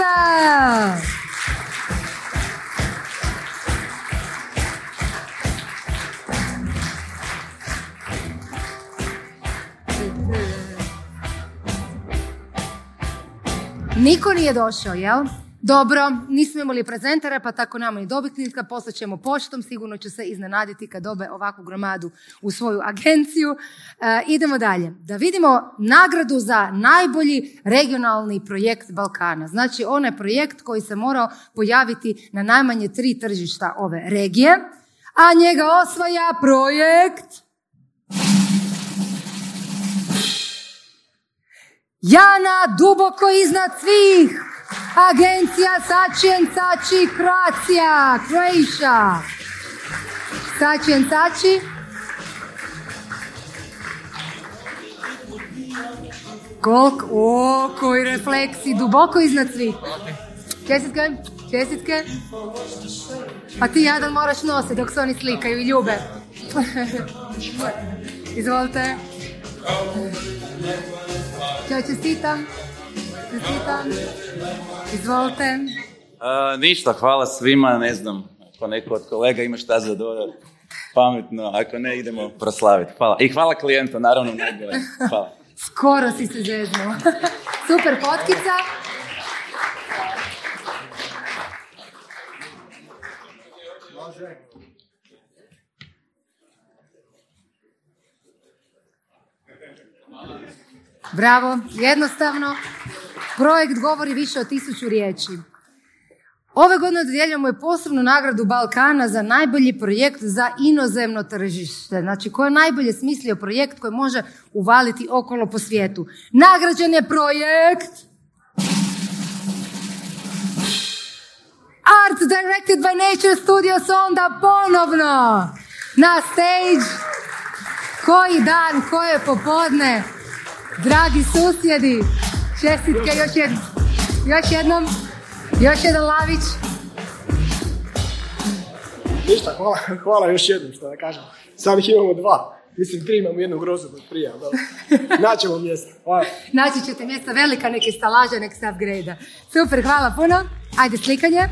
Niko nije došao, jel? Dobro, nismo imali prezentara, pa tako nama i dobitnika, poslat ćemo poštom, sigurno će se iznenaditi kad dobe ovakvu gromadu u svoju agenciju. E, idemo dalje. Da vidimo nagradu za najbolji regionalni projekt Balkana. Znači, onaj projekt koji se morao pojaviti na najmanje tri tržišta ove regije, a njega osvaja projekt... Jana duboko iznad svih. Agencija Sači and Sači Croatia, Croatia. Sači and Sači. Koliko? O, koji refleksi, duboko iznad svih. Čestitke, čestitke. A ti jadan moraš nositi dok se oni slikaju i ljube. Izvolite. Ćao, čestitam. Čestitam. Izvolite. A, ništa, hvala svima, ne znam, ako neko od kolega ima šta za dodat, pametno, ako ne, idemo proslaviti. Hvala. I hvala klijentu, naravno, najbolje. Hvala. Skoro si se zeznuo. Super fotkica. Bravo, jednostavno. Projekt govori više od tisuću riječi. Ove godine dodjeljujemo i posebnu nagradu Balkana za najbolji projekt za inozemno tržište. Znači, ko je najbolje smislio projekt koji može uvaliti okolo po svijetu. Nagrađen je projekt Art Directed by Nature Studios onda ponovno na stage. Koji dan, koje popodne. Dragi susjedi, čestitke još jednom. Još jednom. Još jedan lavić. Ništa, hvala, hvala još jednom što da kažem. Sad ih imamo dva. Mislim, tri imamo jednu grozu od prija. Dobro. Naćemo mjesto. Hvala. Naći ćete mjesta velika, neke stalaže, nek se upgrade Super, hvala puno. Ajde, slikanje.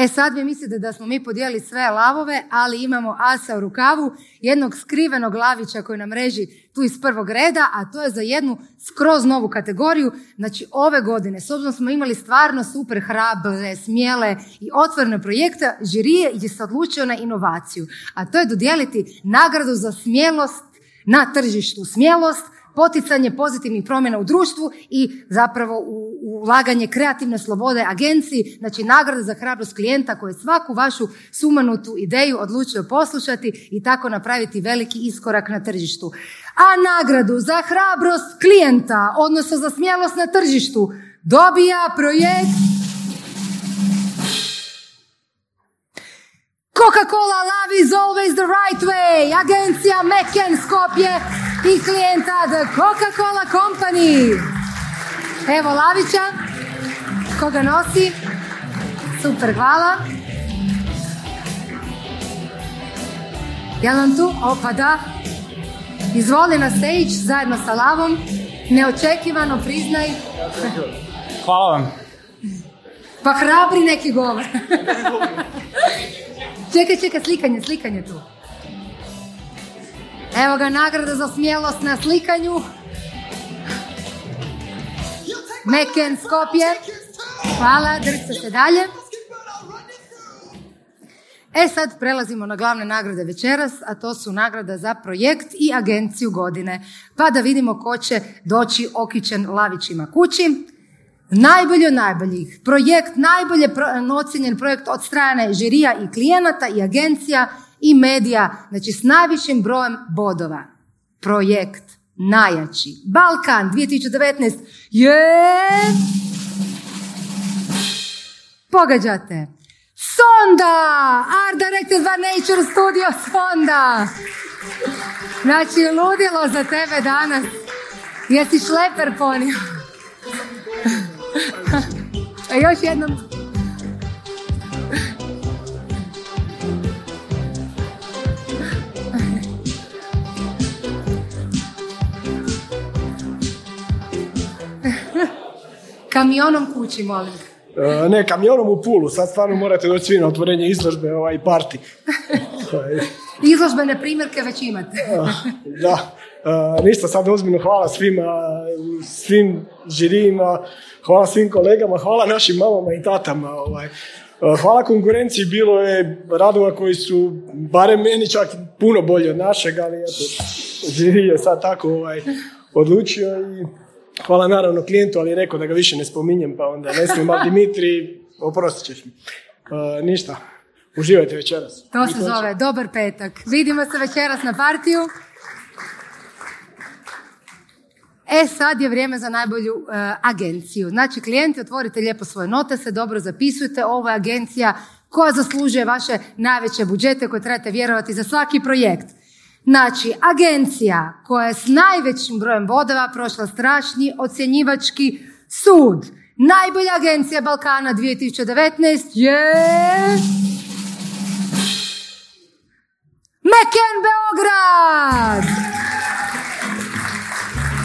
E sad vi mislite da smo mi podijelili sve lavove, ali imamo asa u rukavu, jednog skrivenog lavića koji nam reži tu iz prvog reda, a to je za jednu skroz novu kategoriju. Znači ove godine, s obzirom smo imali stvarno super hrabre, smjele i otvorene projekte, žirije je se odlučio na inovaciju, a to je dodijeliti nagradu za smjelost na tržištu. Smjelost poticanje pozitivnih promjena u društvu i zapravo u- ulaganje kreativne slobode agenciji, znači nagrada za hrabrost klijenta koji svaku vašu sumanutu ideju odlučio poslušati i tako napraviti veliki iskorak na tržištu. A nagradu za hrabrost klijenta, odnosno za smjelost na tržištu, dobija projekt Coca-Cola Love is always the right way. Agencija McCann Skopje i klijenta The Coca-Cola Company. Evo Lavića. Koga nosi? Super, hvala. Jel nam tu? O, pa da. Izvoli na stage zajedno sa Lavom. Neočekivano priznaj. Hvala vam. Pa hrabri neki govor. čekaj, čekaj, slikanje, slikanje tu. Evo ga nagrada za smjelost na slikanju. Meken Skopje. Hvala, držite se dalje. E sad prelazimo na glavne nagrade večeras, a to su nagrada za projekt i agenciju godine. Pa da vidimo ko će doći okićen lavićima kući. Najbolji od najboljih. Projekt, najbolje pro- projekt od strane žirija i klijenata i agencija i medija, znači s najvišim brojem bodova. Projekt najjači. Balkan 2019 je... Pogađate. Sonda! Art Directed by Nature Studio Sonda! Znači, ludilo za tebe danas. Jesi šleper ponio? Još jednom. Kamionom kući, molim. E, ne, kamionom u Pulu. Sad stvarno morate doći svi na otvorenje izložbe ovaj, parti. Izložbene primjerke već imate. Da. E, ništa, sad ozbiljno hvala svima, svim žirijima, hvala svim kolegama, hvala našim mamama i tatama. Ovaj. E, Hvala konkurenciji, bilo je radova koji su, barem meni čak puno bolji od našeg, ali eto, žiri je sad tako ovaj, odlučio i hvala naravno klijentu, ali je rekao da ga više ne spominjem, pa onda ne smijem, ali Dimitri, oprostit ćeš mi. E, ništa, Uživajte večeras. To se zove dobar petak. Vidimo se večeras na partiju. E, sad je vrijeme za najbolju e, agenciju. Znači, klijenti, otvorite lijepo svoje note, se dobro zapisujte. Ovo je agencija koja zaslužuje vaše najveće budžete koje trebate vjerovati za svaki projekt. Znači, agencija koja je s najvećim brojem bodova prošla strašni ocjenjivački sud. Najbolja agencija Balkana 2019 je... Meken Beograd!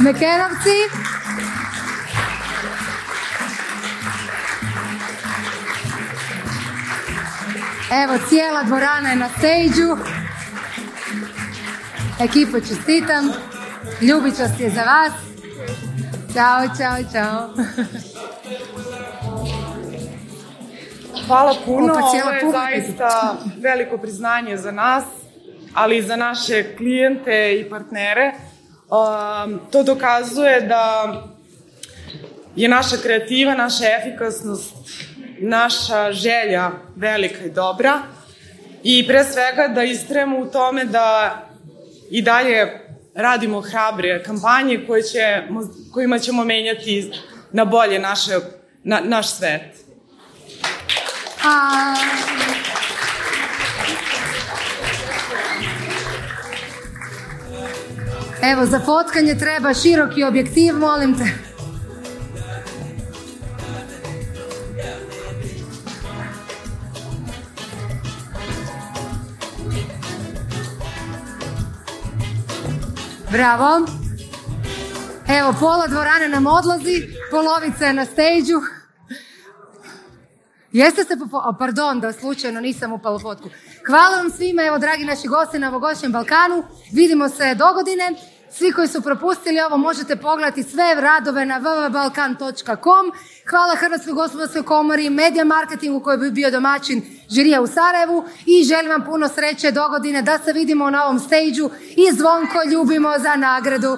Mekenovci, Evo, cijela dvorana je na stage Ekipo čestitam. Ljubičast je za vas. Ćao, čao, čao. Hvala puno, ovo je zaista veliko priznanje za nas, ali i za naše klijente i partnere. Um, to dokazuje da je naša kreativa, naša efikasnost, naša želja velika i dobra i pre svega da istrajemo u tome da i dalje radimo hrabre kampanje koje ćemo, kojima ćemo menjati na bolje naše, na, naš svet. Evo, za fotkanje treba široki objektiv, molim te. Bravo. Evo, pola dvorane nam odlazi, polovica je na stage Jeste se, po... o, pardon, da slučajno nisam upala fotku. Hvala vam svima, evo, dragi naši gosti na ovogodišnjem Balkanu. Vidimo se do godine. Svi koji su propustili ovo možete pogledati sve radove na www.balkan.com. Hvala Hrvatskoj gospodarskoj komori, Media Marketingu koji bi bio domaćin žirija u Sarajevu i želim vam puno sreće do godine da se vidimo na ovom stage i zvonko ljubimo za nagradu.